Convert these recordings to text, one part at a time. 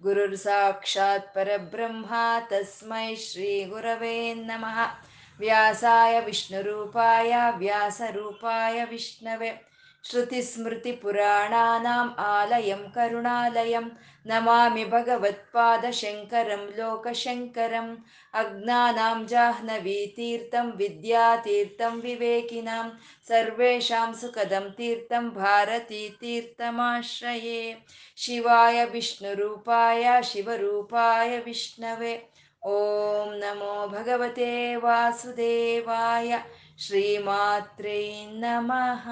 ಗುರುರ್ ಸಾಕ್ಷಾತ್ ಪರಬ್ರಹ್ಮ ತಸ್ಮೈ ಶ್ರೀ ಗುರವೇ ನಮಃ ವ್ಯಾಸಾಯ ವಿಷ್ಣುರೂಪಾಯ ವ್ಯಾಸರೂಪಾಯ ವಿಷ್ಣವೆ श्रुतिस्मृतिपुराणानाम् आलयं करुणालयं नमामि भगवत्पादशङ्करं लोकशङ्करम् अज्ञानां जाह्नवीतीर्थं विद्यातीर्थं विवेकिनां सर्वेषां सुखदं तीर्थं भारतीतीर्थमाश्रये शिवाय विष्णुरूपाय शिवरूपाय विष्णवे ॐ नमो भगवते वासुदेवाय श्रीमात्रे नमः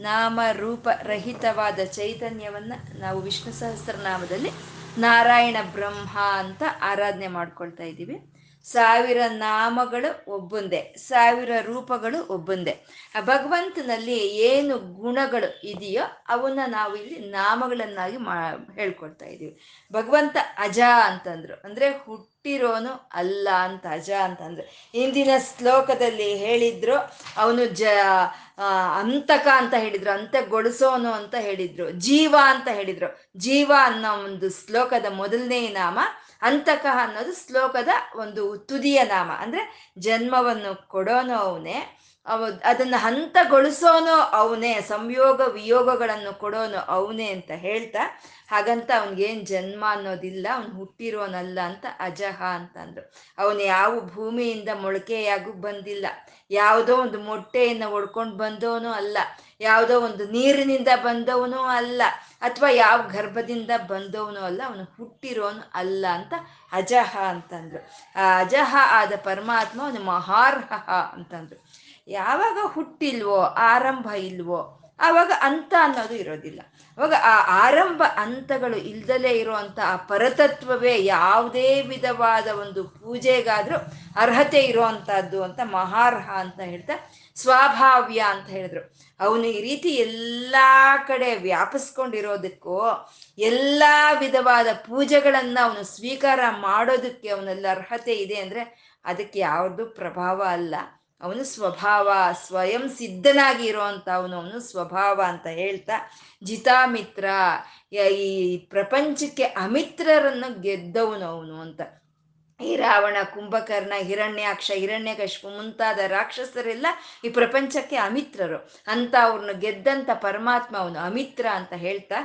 ನಾಮ ರೂಪ ರಹಿತವಾದ ಚೈತನ್ಯವನ್ನ ನಾವು ವಿಷ್ಣು ಸಹಸ್ರನಾಮದಲ್ಲಿ ನಾರಾಯಣ ಬ್ರಹ್ಮ ಅಂತ ಆರಾಧನೆ ಮಾಡ್ಕೊಳ್ತಾ ಇದ್ದೀವಿ. ಸಾವಿರ ನಾಮಗಳು ಒಬ್ಬೊಂದೇ, ಸಾವಿರ ರೂಪಗಳು ಒಬ್ಬೊಂದೇ. ಆ ಭಗವಂತನಲ್ಲಿ ಏನು ಗುಣಗಳು ಇದೆಯೋ ಅವನ್ನ ನಾವು ಇಲ್ಲಿ ನಾಮಗಳನ್ನಾಗಿ ಮಾ, ಹೇಳ್ಕೊಳ್ತಾ ಇದ್ದೀವಿ. ಭಗವಂತ ಅಜ ಅಂತಂದ್ರು. ಅಂದ್ರೆ ಹುಟ್ಟಿರೋನು ಅಲ್ಲ ಅಂತ, ಅಜ ಅಂತಂದ್ರೆ ಹಿಂದಿನ ಶ್ಲೋಕದಲ್ಲಿ ಹೇಳಿದ್ರು, ಅವನು ಜ ಅಂತಕ ಅಂತ ಹೇಳಿದ್ರು, ಅಂತಗೊಳಿಸೋನು ಅಂತ ಹೇಳಿದ್ರು, ಜೀವ ಅಂತ ಹೇಳಿದ್ರು. ಜೀವ ಅನ್ನೋ ಒಂದು ಶ್ಲೋಕದ ಮೊದಲನೇ ನಾಮ, ಅಂತಕ ಅನ್ನೋದು ಶ್ಲೋಕದ ಒಂದು ತುದಿಯ ನಾಮ. ಅಂದ್ರೆ ಜನ್ಮವನ್ನು ಕೊಡೋನು ಅವನೇ, ಅವ, ಅದನ್ನು ಹಂತಗೊಳಿಸೋನು ಅವನೇ, ಸಂಯೋಗ ವಿಯೋಗಗಳನ್ನು ಕೊಡೋನು ಅವನೇ ಅಂತ ಹೇಳ್ತಾ ಹಾಗಂತ ಅವನಿಗೇನು ಜನ್ಮ ಅನ್ನೋದಿಲ್ಲ, ಅವನು ಹುಟ್ಟಿರೋನಲ್ಲ ಅಂತ ಅಜಹ ಅಂತಂದ್ರು. ಅವನು ಯಾವ ಭೂಮಿಯಿಂದ ಮೊಳಕೆಯಾಗೂ ಬಂದಿಲ್ಲ. ಯಾವುದೋ ಒಂದು ಮೊಟ್ಟೆಯನ್ನು ಒಡ್ಕೊಂಡು ಬಂದವನು ಅಲ್ಲ. ಯಾವುದೋ ಒಂದು ನೀರಿನಿಂದ ಬಂದವನು ಅಲ್ಲ. ಅಥವಾ ಯಾವ ಗರ್ಭದಿಂದ ಬಂದವನು ಅಲ್ಲ. ಅವನು ಹುಟ್ಟಿರೋನು ಅಲ್ಲ ಅಂತ ಅಜಹ ಅಂತಂದ್ರು. ಆ ಅಜಹ ಆದ ಪರಮಾತ್ಮ ಅವನು ಮಹಾರ್ಹ ಅಂತಂದ್ರು. ಯಾವಾಗ ಹುಟ್ಟಿಲ್ವೋ, ಆರಂಭ ಇಲ್ವೋ ಆವಾಗ ಅಂತ ಅನ್ನೋದು ಇರೋದಿಲ್ಲ. ಅವಾಗ ಆ ಆರಂಭ ಹಂತಗಳು ಇಲ್ದಲೇ ಇರುವಂತ ಆ ಪರತತ್ವವೇ ಯಾವುದೇ ವಿಧವಾದ ಒಂದು ಪೂಜೆಗಾದ್ರೂ ಅರ್ಹತೆ ಇರುವಂತಹದ್ದು ಅಂತ ಮಹಾರ್ಹ ಅಂತ ಹೇಳ್ತಾ ಸ್ವಾಭಾವ್ಯ ಅಂತ ಹೇಳಿದ್ರು. ಅವನು ಈ ರೀತಿ ಎಲ್ಲ ಕಡೆ ವ್ಯಾಪಿಸ್ಕೊಂಡಿರೋದಕ್ಕೂ ಎಲ್ಲ ವಿಧವಾದ ಪೂಜೆಗಳನ್ನ ಅವನು ಸ್ವೀಕಾರ ಮಾಡೋದಕ್ಕೆ ಅವನಲ್ಲಿ ಅರ್ಹತೆ ಇದೆ ಅಂದ್ರೆ ಅದಕ್ಕೆ ಯಾವುದು ಪ್ರಭಾವ ಅಲ್ಲ. ಅವನು ಸ್ವಭಾವ, ಸ್ವಯಂ ಸಿದ್ಧನಾಗಿ ಇರುವಂತ ಅವನು ಅವನು ಸ್ವಭಾವ ಅಂತ ಹೇಳ್ತಾ, ಜಿತಾಮಿತ್ರ ಈ ಪ್ರಪಂಚಕ್ಕೆ ಅಮಿತ್ರರನ್ನು ಗೆದ್ದವನು ಅವನು ಅಂತ. ಈ ರಾವಣ, ಕುಂಭಕರ್ಣ, ಹಿರಣ್ಯಾಕ್ಷ ಹಿರಣ್ಯಕಶ್ಪು ಮುಂತಾದ ರಾಕ್ಷಸರೆಲ್ಲ ಈ ಪ್ರಪಂಚಕ್ಕೆ ಅಮಿತ್ರರು. ಅಂತ ಅವ್ರನ್ನ ಗೆದ್ದಂತ ಪರಮಾತ್ಮ ಅವನು ಅಮಿತ್ರ ಅಂತ ಹೇಳ್ತಾ,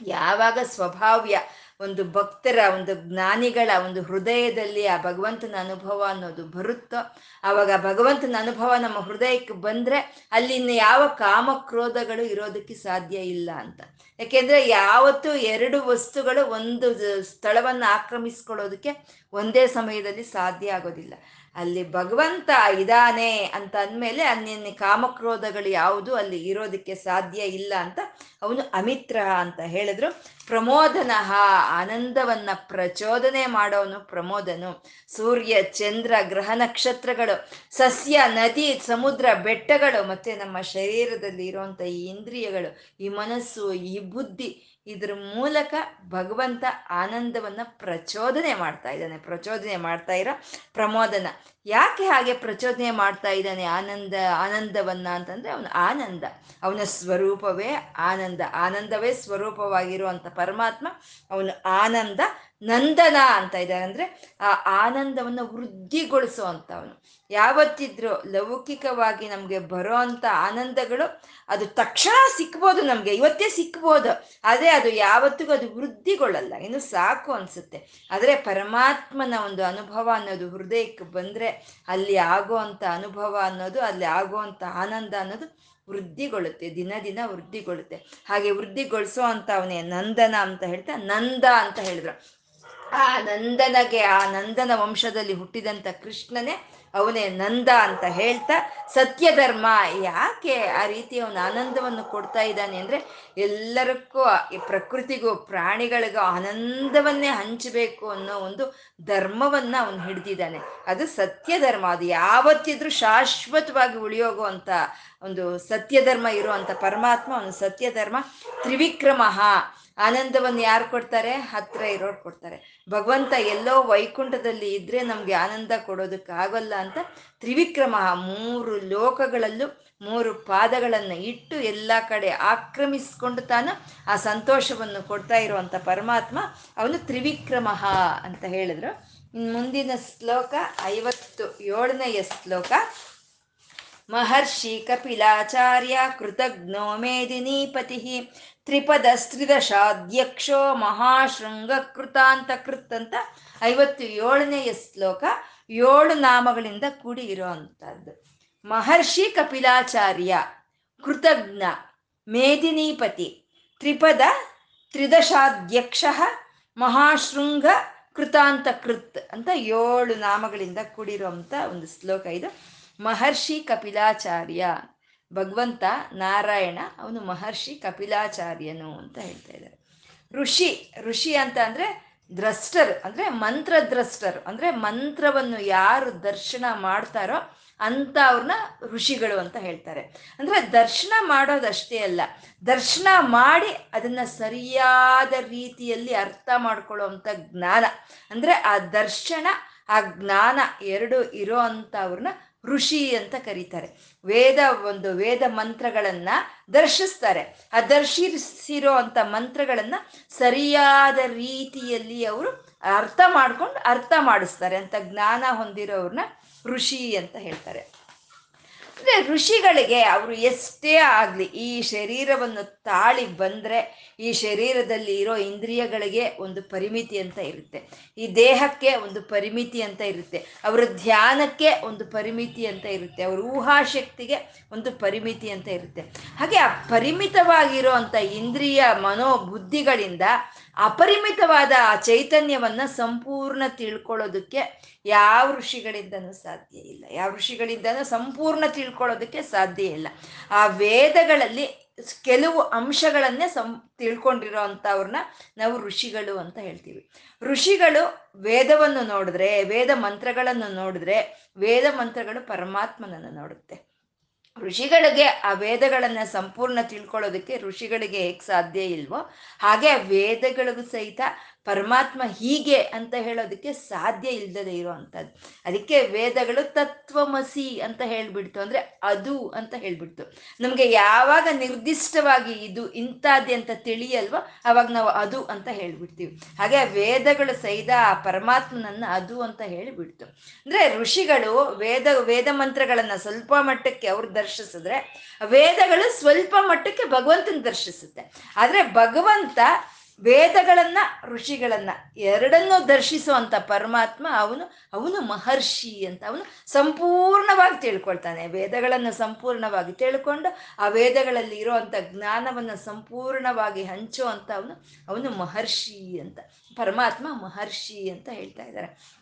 ಯಾವಾಗ ಸ್ವಭಾವ್ಯ ಒಂದು ಭಕ್ತರ, ಒಂದು ಜ್ಞಾನಿಗಳ ಒಂದು ಹೃದಯದಲ್ಲಿ ಆ ಭಗವಂತನ ಅನುಭವ ಅನ್ನೋದು ಬರುತ್ತೋ ಆವಾಗ ಭಗವಂತನ ಅನುಭವ ನಮ್ಮ ಹೃದಯಕ್ಕೆ ಬಂದ್ರೆ ಅಲ್ಲಿನ ಯಾವ ಕಾಮ ಕ್ರೋಧಗಳು ಇರೋದಕ್ಕೆ ಸಾಧ್ಯ ಇಲ್ಲ ಅಂತ. ಯಾಕೆಂದ್ರೆ ಯಾವತ್ತು ಎರಡು ವಸ್ತುಗಳು ಒಂದು ಸ್ಥಳವನ್ನು ಆಕ್ರಮಿಸ್ಕೊಳ್ಳೋದಕ್ಕೆ ಒಂದೇ ಸಮಯದಲ್ಲಿ ಸಾಧ್ಯ ಆಗೋದಿಲ್ಲ. ಅಲ್ಲಿ ಭಗವಂತ ಇದಾನೆ ಅಂತ ಅಂದಮೇಲೆ ಅಲ್ಲಿ ಕಾಮಕ್ರೋಧಗಳು ಯಾವುದು ಅಲ್ಲಿ ಇರೋದಕ್ಕೆ ಸಾಧ್ಯ ಇಲ್ಲ ಅಂತ ಅವನು ಅಮಿತ್ರ ಅಂತ ಹೇಳಿದ್ರು. ಪ್ರಮೋದನಃ ಆನಂದವನ್ನ ಪ್ರಚೋದನೆ ಮಾಡೋನು ಪ್ರಮೋದನು. ಸೂರ್ಯ, ಚಂದ್ರ, ಗ್ರಹ ನಕ್ಷತ್ರಗಳು, ಸಸ್ಯ, ನದಿ, ಸಮುದ್ರ, ಬೆಟ್ಟಗಳು ಮತ್ತೆ ನಮ್ಮ ಶರೀರದಲ್ಲಿ ಇರುವಂತ ಈ ಇಂದ್ರಿಯಗಳು, ಈ ಮನಸ್ಸು, ಈ ಬುದ್ಧಿ ಇದ್ರ ಮೂಲಕ ಭಗವಂತ ಆನಂದವನ್ನ ಪ್ರಚೋದನೆ ಮಾಡ್ತಾ ಇದ್ದಾನೆ. ಪ್ರಚೋದನೆ ಮಾಡ್ತಾ ಇರೋ ಪ್ರಮೋದನ. ಯಾಕೆ ಹಾಗೆ ಪ್ರಚೋದನೆ ಮಾಡ್ತಾ ಇದ್ದಾನೆ ಆನಂದ, ಆನಂದವನ್ನ ಅಂತಂದ್ರೆ ಅವನ ಆನಂದ. ಅವನ ಸ್ವರೂಪವೇ ಆನಂದ. ಆನಂದವೇ ಸ್ವರೂಪವಾಗಿರುವಂತ ಪರಮಾತ್ಮ ಅವನು ಆನಂದ ನಂದನ ಅಂತ ಇದ್ದಾರೆ. ಅಂದ್ರೆ ಆ ಆನಂದವನ್ನು ವೃದ್ಧಿಗೊಳಿಸುವಂಥವನು ಯಾವತ್ತಿದ್ರು ಲೌಕಿಕವಾಗಿ ನಮ್ಗೆ ಬರೋ ಅಂತ ಆನಂದಗಳು ಅದು ತಕ್ಷಣ ಸಿಕ್ಬೋದು ನಮ್ಗೆ. ಇವತ್ತೇ ಸಿಕ್ಬೋದು. ಆದ್ರೆ ಅದು ಯಾವತ್ತಿಗೂ ಅದು ವೃದ್ಧಿಗೊಳ್ಳಲ್ಲ ಇನ್ನು ಸಾಕು ಅನ್ಸುತ್ತೆ. ಆದ್ರೆ ಪರಮಾತ್ಮನ ಒಂದು ಅನುಭವ ಅನ್ನೋದು ಹೃದಯಕ್ಕೆ ಬಂದ್ರೆ ಅಲ್ಲಿ ಆಗುವಂಥ ಅನುಭವ ಅನ್ನೋದು, ಅಲ್ಲಿ ಆಗುವಂಥ ಆನಂದ ಅನ್ನೋದು ವೃದ್ಧಿಗೊಳ್ಳುತ್ತೆ, ದಿನ ದಿನ ವೃದ್ಧಿಗೊಳ್ಳುತ್ತೆ. ಹಾಗೆ ವೃದ್ಧಿಗೊಳಿಸೋ ಅಂತ ಅವನೇ ನಂದನ ಅಂತ ಹೇಳ್ತಾ ನಂದ ಅಂತ ಹೇಳಿದ್ರು. ಆ ನಂದನಗೆ, ಆ ನಂದನ ವಂಶದಲ್ಲಿ ಹುಟ್ಟಿದಂತ ಕೃಷ್ಣನೇ ಅವನೇ ನಂದ ಅಂತ ಹೇಳ್ತಾ, ಸತ್ಯಧರ್ಮ ಯಾಕೆ ಆ ರೀತಿ ಅವನು ಆನಂದವನ್ನು ಕೊಡ್ತಾ ಇದ್ದಾನೆ ಅಂದ್ರೆ ಎಲ್ಲರಕ್ಕೂ, ಈ ಪ್ರಕೃತಿಗೂ, ಪ್ರಾಣಿಗಳಿಗೂ ಆನಂದವನ್ನೇ ಹಂಚಬೇಕು ಅನ್ನೋ ಒಂದು ಧರ್ಮವನ್ನ ಅವನು ಹಿಡ್ದಿದ್ದಾನೆ. ಅದು ಸತ್ಯ ಧರ್ಮ ಅದು ಯಾವತ್ತಿದ್ರೂ ಶಾಶ್ವತವಾಗಿ ಉಳಿಯೋಗುವಂಥ ಒಂದು ಸತ್ಯ ಧರ್ಮ ಇರುವಂತ ಪರಮಾತ್ಮ, ಅವನು ಸತ್ಯ ಧರ್ಮ ತ್ರಿವಿಕ್ರಮ. ಆನಂದವನ್ನು ಯಾರು ಕೊಡ್ತಾರೆ? ಹತ್ರ ಇರೋರು ಕೊಡ್ತಾರೆ. ಭಗವಂತ ಎಲ್ಲೋ ವೈಕುಂಠದಲ್ಲಿ ಇದ್ರೆ ನಮ್ಗೆ ಆನಂದ ಕೊಡೋದಕ್ಕೆ ಆಗೋಲ್ಲ ಅಂತ ತ್ರಿವಿಕ್ರಮ ಮೂರು ಲೋಕಗಳಲ್ಲೂ ಮೂರು ಪಾದಗಳನ್ನ ಇಟ್ಟು ಎಲ್ಲ ಕಡೆ ಆಕ್ರಮಿಸ್ಕೊಂಡು ತಾನು ಆ ಸಂತೋಷವನ್ನು ಕೊಡ್ತಾ ಇರುವಂತ ಪರಮಾತ್ಮ ಅವನು ತ್ರಿವಿಕ್ರಮ ಅಂತ ಹೇಳಿದ್ರು. ಮುಂದಿನ ಶ್ಲೋಕ ಐವತ್ತು ಏಳನೆಯ ಶ್ಲೋಕ. ಮಹರ್ಷಿ ಕಪಿಲಾಚಾರ್ಯ ಕೃತಜ್ಞೋ ಮೇದಿನೀಪತಿ. ತ್ರಿಪದಸ್ತ್ರಿದಶಾಧ್ಯಕ್ಷೋ ಕೃತ್ ಅಂತ ಐವತ್ತು ಏಳನೆಯ ಶ್ಲೋಕ ಏಳು ನಾಮಗಳಿಂದ ಕೂಡಿ ಇರುವಂತಹದ್ದು ಮಹರ್ಷಿ ಕಪಿಲಾಚಾರ್ಯ, ಕೃತಜ್ಞ, ಮೇದಿನೀಪತಿ, ತ್ರಿಪದ ತ್ರಿದಶಾಧ್ಯಕ್ಷ ಮಹಾಶೃಂಗ ಕೃತಾಂತ ಕೃತ್ ಅಂತ ಏಳು ನಾಮಗಳಿಂದ ಕೂಡಿರುವಂತ ಒಂದು ಶ್ಲೋಕ ಇದು. ಮಹರ್ಷಿ ಕಪಿಲಾಚಾರ್ಯ. ಭಗವಂತ ನಾರಾಯಣ ಅವನು ಮಹರ್ಷಿ ಕಪಿಲಾಚಾರ್ಯನು ಅಂತ ಹೇಳ್ತಾ ಇದ್ದಾರೆ. ಋಷಿ ಋಷಿ ಅಂತ ಅಂದ್ರೆ ದ್ರಷ್ಟರು, ಅಂದ್ರೆ ಮಂತ್ರ ದ್ರಷ್ಟರು ಅಂದ್ರೆ ಮಂತ್ರವನ್ನು ಯಾರು ದರ್ಶನ ಮಾಡ್ತಾರೋ ಅಂತ ಅವ್ರನ್ನ ಋಷಿಗಳು ಅಂತ ಹೇಳ್ತಾರೆ. ಅಂದ್ರೆ ದರ್ಶನ ಮಾಡೋದಷ್ಟೇ ಅಲ್ಲ, ದರ್ಶನ ಮಾಡಿ ಅದನ್ನ ಸರಿಯಾದ ರೀತಿಯಲ್ಲಿ ಅರ್ಥ ಮಾಡ್ಕೊಳ್ಳೋ ಅಂತ ಜ್ಞಾನ. ಅಂದ್ರೆ ಆ ದರ್ಶನ, ಆ ಜ್ಞಾನ ಎರಡು ಇರೋ ಅಂಥವ್ರನ್ನ ಋಷಿ ಅಂತ ಕರೀತಾರೆ. ವೇದ ಒಂದು ವೇದ ಮಂತ್ರಗಳನ್ನ ದರ್ಶಿಸ್ತಾರೆ. ಆ ದರ್ಶಿಸಿರೋ ಅಂತ ಮಂತ್ರಗಳನ್ನ ಸರಿಯಾದ ರೀತಿಯಲ್ಲಿ ಅವರು ಅರ್ಥ ಮಾಡ್ಕೊಂಡು ಅರ್ಥ ಮಾಡಿಸ್ತಾರೆ ಅಂತ ಜ್ಞಾನ ಹೊಂದಿರೋವ್ರನ್ನ ಋಷಿ ಅಂತ ಹೇಳ್ತಾರೆ. ಅಂದ್ರೆ ಋಷಿಗಳಿಗೆ ಅವರು ಎಷ್ಟೇ ಆಗ್ಲಿ ಈ ಶರೀರವನ್ನು ತಾಳಿ ಬಂದ್ರೆ ಈ ಶರೀರದಲ್ಲಿ ಇರೋ ಇಂದ್ರಿಯಗಳಿಗೆ ಒಂದು ಪರಿಮಿತಿ ಅಂತ ಇರುತ್ತೆ. ಈ ದೇಹಕ್ಕೆ ಒಂದು ಪರಿಮಿತಿ ಅಂತ ಇರುತ್ತೆ. ಅವರ ಧ್ಯಾನಕ್ಕೆ ಒಂದು ಪರಿಮಿತಿ ಅಂತ ಇರುತ್ತೆ. ಅವ್ರ ಊಹಾಶಕ್ತಿಗೆ ಒಂದು ಪರಿಮಿತಿ ಅಂತ ಇರುತ್ತೆ. ಹಾಗೆ ಆ ಪರಿಮಿತವಾಗಿರೋ ಅಂತ ಇಂದ್ರಿಯ ಮನೋಬುದ್ಧಿಗಳಿಂದ ಅಪರಿಮಿತವಾದ ಆ ಚೈತನ್ಯವನ್ನ ಸಂಪೂರ್ಣ ತಿಳ್ಕೊಳ್ಳೋದಕ್ಕೆ ಯಾವ ಋಷಿಗಳಿಂದನೂ ಸಾಧ್ಯ ಇಲ್ಲ. ಯಾವ ಋಷಿಗಳಿಂದನೂ ಸಂಪೂರ್ಣ ತಿಳ್ಕೊಳ್ಳೋದಕ್ಕೆ ಸಾಧ್ಯ ಇಲ್ಲ. ಆ ವೇದಗಳಲ್ಲಿ ಕೆಲವು ಅಂಶಗಳನ್ನೇ ಸಂ ತಿಳ್ಕೊಂಡಿರೋ ಅಂಥವ್ರನ್ನ ನಾವು ಋಷಿಗಳು ಅಂತ ಹೇಳ್ತೀವಿ. ಋಷಿಗಳು ವೇದವನ್ನು ನೋಡಿದ್ರೆ, ವೇದ ಮಂತ್ರಗಳನ್ನು ನೋಡಿದ್ರೆ, ವೇದ ಮಂತ್ರಗಳು ಪರಮಾತ್ಮನನ್ನು ನೋಡುತ್ತೆ. ಋಷಿಗಳಿಗೆ ಆ ವೇದಗಳನ್ನ ಸಂಪೂರ್ಣ ತಿಳ್ಕೊಳ್ಳೋದಕ್ಕೆ ಋಷಿಗಳಿಗೆ ಹೇಗೆ ಸಾಧ್ಯ ಇಲ್ವೋ ಹಾಗೆ ವೇದಗಳಿಗೂ ಸಹಿತ ಪರಮಾತ್ಮ ಹೀಗೆ ಅಂತ ಹೇಳೋದಕ್ಕೆ ಸಾಧ್ಯ ಇಲ್ಲದೆ ಇರುವಂಥದ್ದು. ಅದಕ್ಕೆ ವೇದಗಳು ತತ್ವಮಸಿ ಅಂತ ಹೇಳ್ಬಿಡ್ತು ಅಂದರೆ ಅದು ಅಂತ ಹೇಳ್ಬಿಡ್ತು. ನಮಗೆ ಯಾವಾಗ ನಿರ್ದಿಷ್ಟವಾಗಿ ಇದು ಇಂಥದ್ದೇ ಅಂತ ತಿಳಿಯಲ್ವೋ ಅವಾಗ ನಾವು ಅದು ಅಂತ ಹೇಳ್ಬಿಡ್ತೀವಿ. ಹಾಗೆ ವೇದಗಳು ಸಹಿತ ಆ ಪರಮಾತ್ಮನನ್ನ ಅದು ಅಂತ ಹೇಳಿಬಿಡ್ತು. ಅಂದರೆ ಋಷಿಗಳು ವೇದ ವೇದ ಮಂತ್ರಗಳನ್ನು ಸ್ವಲ್ಪ ಮಟ್ಟಕ್ಕೆ ಅವ್ರು ದರ್ಶಿಸಿದ್ರೆ ವೇದಗಳು ಸ್ವಲ್ಪ ಮಟ್ಟಕ್ಕೆ ಭಗವಂತನ ದರ್ಶಿಸುತ್ತೆ. ಆದರೆ ಭಗವಂತ ವೇದಗಳನ್ನ, ಋಷಿಗಳನ್ನ ಎರಡನ್ನೂ ದರ್ಶಿಸುವಂತ ಪರಮಾತ್ಮ ಅವನು ಅವನು ಮಹರ್ಷಿ ಅಂತ ಅವನು ಸಂಪೂರ್ಣವಾಗಿ ತಿಳ್ಕೊಳ್ತಾನೆ. ವೇದಗಳನ್ನು ಸಂಪೂರ್ಣವಾಗಿ ತಿಳ್ಕೊಂಡು ಆ ವೇದಗಳಲ್ಲಿ ಇರುವಂತ ಜ್ಞಾನವನ್ನು ಸಂಪೂರ್ಣವಾಗಿ ಹಂಚುವಂತ ಅವನು ಅವನು ಮಹರ್ಷಿ ಅಂತ, ಪರಮಾತ್ಮ ಮಹರ್ಷಿ ಅಂತ ಹೇಳ್ತಾ ಇದ್ದಾರೆ.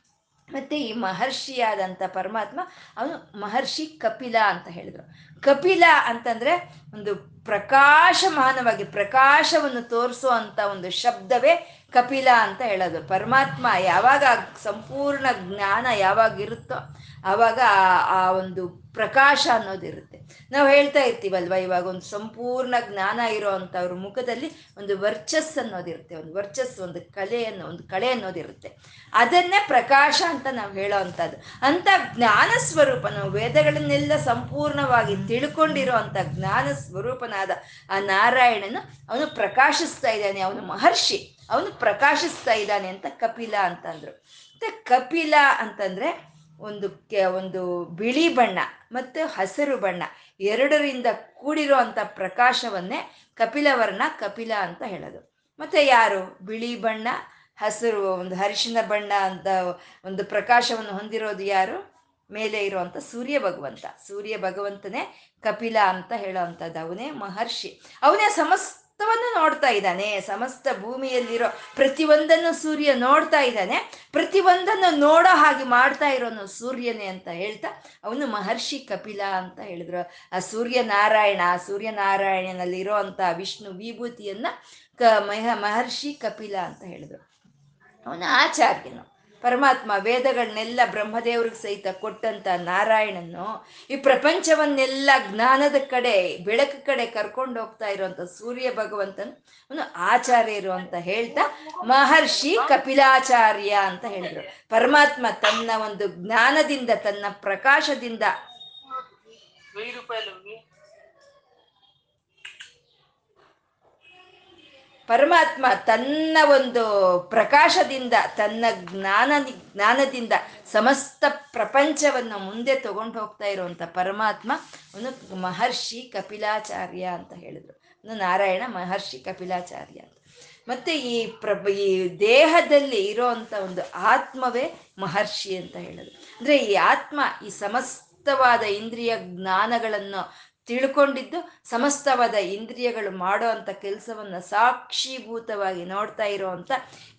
ಮತ್ತೆ ಈ ಮಹರ್ಷಿಯಾದಂಥ ಪರಮಾತ್ಮ ಅವನು ಮಹರ್ಷಿ ಕಪಿಲ ಅಂತ ಹೇಳಿದ್ರು. ಕಪಿಲ ಅಂತಂದ್ರೆ ಒಂದು ಪ್ರಕಾಶಮಾನವಾಗಿ, ಪ್ರಕಾಶವನ್ನು ತೋರಿಸುವಂತ ಒಂದು ಶಬ್ದವೇ ಕಪಿಲ ಅಂತ ಹೇಳೋದು. ಪರಮಾತ್ಮ ಯಾವಾಗ ಸಂಪೂರ್ಣ ಜ್ಞಾನ ಯಾವಾಗ ಇರುತ್ತೋ ಆವಾಗ ಆ ಒಂದು ಪ್ರಕಾಶ ಅನ್ನೋದಿರುತ್ತೆ. ನಾವು ಹೇಳ್ತಾ ಇರ್ತೀವಲ್ವ ಇವಾಗ ಒಂದು ಸಂಪೂರ್ಣ ಜ್ಞಾನ ಇರೋ ಮುಖದಲ್ಲಿ ಒಂದು ವರ್ಚಸ್ ಅನ್ನೋದಿರುತ್ತೆ, ಒಂದು ವರ್ಚಸ್, ಒಂದು ಕಲೆ ಅನ್ನೋ, ಒಂದು ಕಳೆ ಅನ್ನೋದಿರುತ್ತೆ. ಅದನ್ನೇ ಪ್ರಕಾಶ ಅಂತ ನಾವು ಹೇಳೋ ಅಂಥದ್ದು. ಅಂಥ ಜ್ಞಾನ ಸ್ವರೂಪ, ನಾವು ವೇದಗಳನ್ನೆಲ್ಲ ಸಂಪೂರ್ಣವಾಗಿ ತಿಳ್ಕೊಂಡಿರೋ ಅಂಥ ಜ್ಞಾನ ಸ್ವರೂಪನಾದ ಆ ನಾರಾಯಣನು ಅವನು ಪ್ರಕಾಶಿಸ್ತಾ ಇದ್ದಾನೆ, ಅವನು ಮಹರ್ಷಿ, ಅವನು ಪ್ರಕಾಶಿಸ್ತಾ ಇದ್ದಾನೆ ಅಂತ ಕಪಿಲ ಅಂತಂದ್ರು. ಮತ್ತೆ ಕಪಿಲ ಅಂತಂದ್ರೆ ಒಂದು ಒಂದು ಬಿಳಿ ಬಣ್ಣ ಮತ್ತು ಹಸಿರು ಬಣ್ಣ ಎರಡರಿಂದ ಕೂಡಿರೋ ಅಂಥ ಪ್ರಕಾಶವನ್ನೇ ಕಪಿಲವರ್ಣ ಕಪಿಲ ಅಂತ ಹೇಳೋದು. ಮತ್ತು ಯಾರು? ಬಿಳಿ ಬಣ್ಣ, ಹಸಿರು, ಒಂದು ಹರಿಶಿನ ಬಣ್ಣ ಅಂತ ಒಂದು ಪ್ರಕಾಶವನ್ನು ಹೊಂದಿರೋದು ಯಾರು? ಮೇಲೆ ಇರುವಂಥ ಸೂರ್ಯ ಭಗವಂತ. ಸೂರ್ಯ ಭಗವಂತನೇ ಕಪಿಲ ಅಂತ ಹೇಳೋ ಅಂಥದ್ದು ಅವನೇ ಮಹರ್ಷಿ. ಅವನೇ ಸಮಸ್ತ ಸಮಸ್ತವನ್ನು ನೋಡ್ತಾ ಇದ್ದಾನೆ. ಸಮಸ್ತ ಭೂಮಿಯಲ್ಲಿರೋ ಪ್ರತಿಯೊಂದನ್ನು ಸೂರ್ಯ ನೋಡ್ತಾ ಇದ್ದಾನೆ. ಪ್ರತಿಯೊಂದನ್ನು ನೋಡೋ ಹಾಗೆ ಮಾಡ್ತಾ ಇರೋನು ಸೂರ್ಯನೇ ಅಂತ ಹೇಳ್ತಾ ಅವನು ಮಹರ್ಷಿ ಕಪಿಲ ಅಂತ ಹೇಳಿದ್ರು. ಆ ಸೂರ್ಯನಾರಾಯಣ, ಆ ಸೂರ್ಯನಾರಾಯಣನಲ್ಲಿ ಇರೋ ಅಂತ ವಿಷ್ಣು ವಿಭೂತಿಯನ್ನ ಕ ಮಹ ಮಹರ್ಷಿ ಕಪಿಲ ಅಂತ ಹೇಳಿದ್ರು. ಅವನು ಆಚಾರ್ಯನು. ಪರಮಾತ್ಮ ವೇದಗಳನ್ನೆಲ್ಲ ಬ್ರಹ್ಮದೇವ್ರಿಗೆ ಸಹಿತ ಕೊಟ್ಟಂತ ನಾರಾಯಣನು ಈ ಪ್ರಪಂಚವನ್ನೆಲ್ಲ ಜ್ಞಾನದ ಕಡೆ, ಬೆಳಕು ಕಡೆ ಕರ್ಕೊಂಡು ಹೋಗ್ತಾ ಇರುವಂತ ಸೂರ್ಯ ಭಗವಂತನು ಅವನು ಆಚಾರ್ಯರು ಅಂತ ಹೇಳ್ತಾ ಮಹರ್ಷಿ ಕಪಿಲಾಚಾರ್ಯ ಅಂತ ಹೇಳಿದ್ರು. ಪರಮಾತ್ಮ ತನ್ನ ಒಂದು ಜ್ಞಾನದಿಂದ, ತನ್ನ ಪ್ರಕಾಶದಿಂದ ಪರಮಾತ್ಮ ತನ್ನ ಒಂದು ಪ್ರಕಾಶದಿಂದ, ತನ್ನ ಜ್ಞಾನ ಜ್ಞಾನದಿಂದ ಸಮಸ್ತ ಪ್ರಪಂಚವನ್ನು ಮುಂದೆ ತಗೊಂಡು ಹೋಗ್ತಾ ಇರುವಂತ ಪರಮಾತ್ಮ ಅವನು ಮಹರ್ಷಿ ಕಪಿಲಾಚಾರ್ಯ ಅಂತ ಹೇಳಿದ್ರು. ನಾರಾಯಣ ಮಹರ್ಷಿ ಕಪಿಲಾಚಾರ್ಯ ಅಂತ. ಮತ್ತೆ ಈ ಪ್ರ ಈ ದೇಹದಲ್ಲಿ ಇರೋವಂಥ ಒಂದು ಆತ್ಮವೇ ಮಹರ್ಷಿ ಅಂತ ಹೇಳೋದು ಅಂದ್ರೆ ಈ ಆತ್ಮ ಈ ಸಮಸ್ತವಾದ ಇಂದ್ರಿಯ ಜ್ಞಾನಗಳನ್ನು ತಿಳ್ಕೊಂಡಿದ್ದು ಸಮಸ್ತವಾದ ಇಂದ್ರಿಯಗಳು ಮಾಡೋ ಅಂಥ ಕೆಲಸವನ್ನ ಸಾಕ್ಷೀಭೂತವಾಗಿ ನೋಡ್ತಾ ಇರೋವಂಥ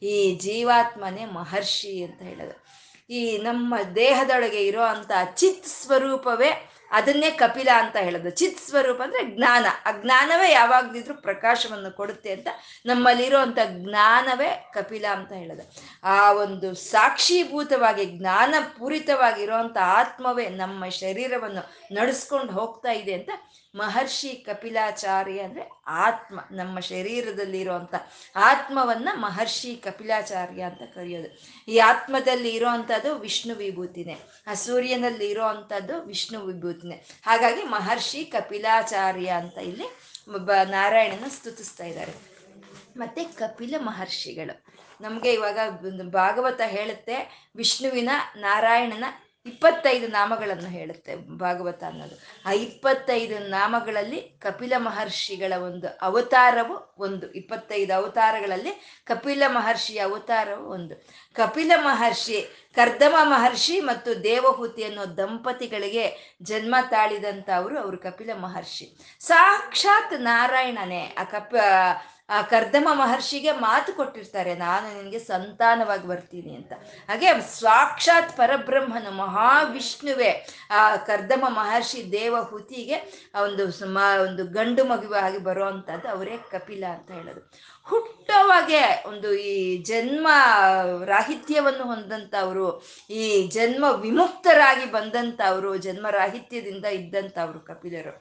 ಈ ಜೀವಾತ್ಮನೇ ಮಹರ್ಷಿ ಅಂತ ಹೇಳೋದು. ಈ ನಮ್ಮ ದೇಹದೊಳಗೆ ಇರೋ ಅಂಥ ಚಿತ್ ಸ್ವರೂಪವೇ ಅದನ್ನೇ ಕಪಿಲ ಅಂತ ಹೇಳೋದು. ಚಿತ್ ಸ್ವರೂಪ ಅಂದ್ರೆ ಜ್ಞಾನ. ಆ ಜ್ಞಾನವೇ ಯಾವಾಗದಿದ್ರೂ ಪ್ರಕಾಶವನ್ನು ಕೊಡುತ್ತೆ ಅಂತ ನಮ್ಮಲ್ಲಿರುವಂಥ ಜ್ಞಾನವೇ ಕಪಿಲ ಅಂತ ಹೇಳೋದು. ಆ ಒಂದು ಸಾಕ್ಷೀಭೂತವಾಗಿ ಜ್ಞಾನ ಪೂರಿತವಾಗಿರುವಂತ ಆತ್ಮವೇ ನಮ್ಮ ಶರೀರವನ್ನು ನಡೆಸ್ಕೊಂಡು ಹೋಗ್ತಾ ಇದೆ ಅಂತ ಮಹರ್ಷಿ ಕಪಿಲಾಚಾರ್ಯ ಅಂದ್ರೆ ಆತ್ಮ, ನಮ್ಮ ಶರೀರದಲ್ಲಿ ಇರುವಂತ ಆತ್ಮವನ್ನ ಮಹರ್ಷಿ ಕಪಿಲಾಚಾರ್ಯ ಅಂತ ಕರೆಯೋದು. ಈ ಆತ್ಮದಲ್ಲಿ ಇರೋವಂಥದ್ದು ವಿಷ್ಣು ವಿಭೂತಿನೇ, ಆ ಸೂರ್ಯನಲ್ಲಿ ಇರೋವಂಥದ್ದು ವಿಷ್ಣು ವಿಭೂತಿನೇ. ಹಾಗಾಗಿ ಮಹರ್ಷಿ ಕಪಿಲಾಚಾರ್ಯ ಅಂತ ಇಲ್ಲಿ ಒಬ್ಬ ನಾರಾಯಣನ ಸ್ತುತಿಸ್ತಾ ಇದ್ದಾರೆ. ಮತ್ತೆ ಕಪಿಲ ಮಹರ್ಷಿಗಳು. ನಮಗೆ ಇವಾಗ ಭಾಗವತ ಹೇಳುತ್ತೆ, ವಿಷ್ಣುವಿನ ನಾರಾಯಣನ ಇಪ್ಪತ್ತೈದು ನಾಮಗಳನ್ನು ಹೇಳುತ್ತೆ ಭಾಗವತ ಅನ್ನೋದು. ಆ ಇಪ್ಪತ್ತೈದು ನಾಮಗಳಲ್ಲಿ ಕಪಿಲ ಮಹರ್ಷಿಗಳ ಒಂದು ಅವತಾರವು ಒಂದು. ಇಪ್ಪತ್ತೈದು ಅವತಾರಗಳಲ್ಲಿ ಕಪಿಲ ಮಹರ್ಷಿಯ ಅವತಾರವು ಒಂದು. ಕಪಿಲ ಮಹರ್ಷಿ, ಕರ್ದಮ ಮಹರ್ಷಿ ಮತ್ತು ದೇವಹೂತಿ ಅನ್ನೋ ದಂಪತಿಗಳಿಗೆ ಜನ್ಮ ತಾಳಿದಂಥ ಅವರು ಅವರು ಕಪಿಲ ಮಹರ್ಷಿ. ಸಾಕ್ಷಾತ್ ನಾರಾಯಣನೇ. ಆ ಕಪ ಆ ಕರ್ದಮ ಮಹರ್ಷಿಗೆ ಮಾತು ಕೊಟ್ಟಿರ್ತಾರೆ, ನಾನು ನಿನಗೆ ಸಂತಾನವಾಗಿ ಬರ್ತೀನಿ ಅಂತ. ಹಾಗೆ ಸಾಕ್ಷಾತ್ ಪರಬ್ರಹ್ಮನು, ಮಹಾವಿಷ್ಣುವೆ ಆ ಕರ್ದಮ ಮಹರ್ಷಿ ದೇವಹೂತಿಗೆ ಒಂದು ಒಂದು ಗಂಡು ಮಗುವಾಗಿ ಬರುವಂಥದ್ದು ಅವರೇ ಕಪಿಲ ಅಂತ ಹೇಳೋದು. ಹುಟ್ಟೋವಾಗೆ ಒಂದು ಈ ಜನ್ಮ ರಾಹಿತ್ಯವನ್ನು ಹೊಂದಂಥವ್ರು ಈ ಜನ್ಮ ವಿಮುಕ್ತರಾಗಿ ಬಂದಂಥವ್ರು ಜನ್ಮ ರಾಹಿತ್ಯದಿಂದ ಇದ್ದಂಥವ್ರು ಕಪಿಲರು.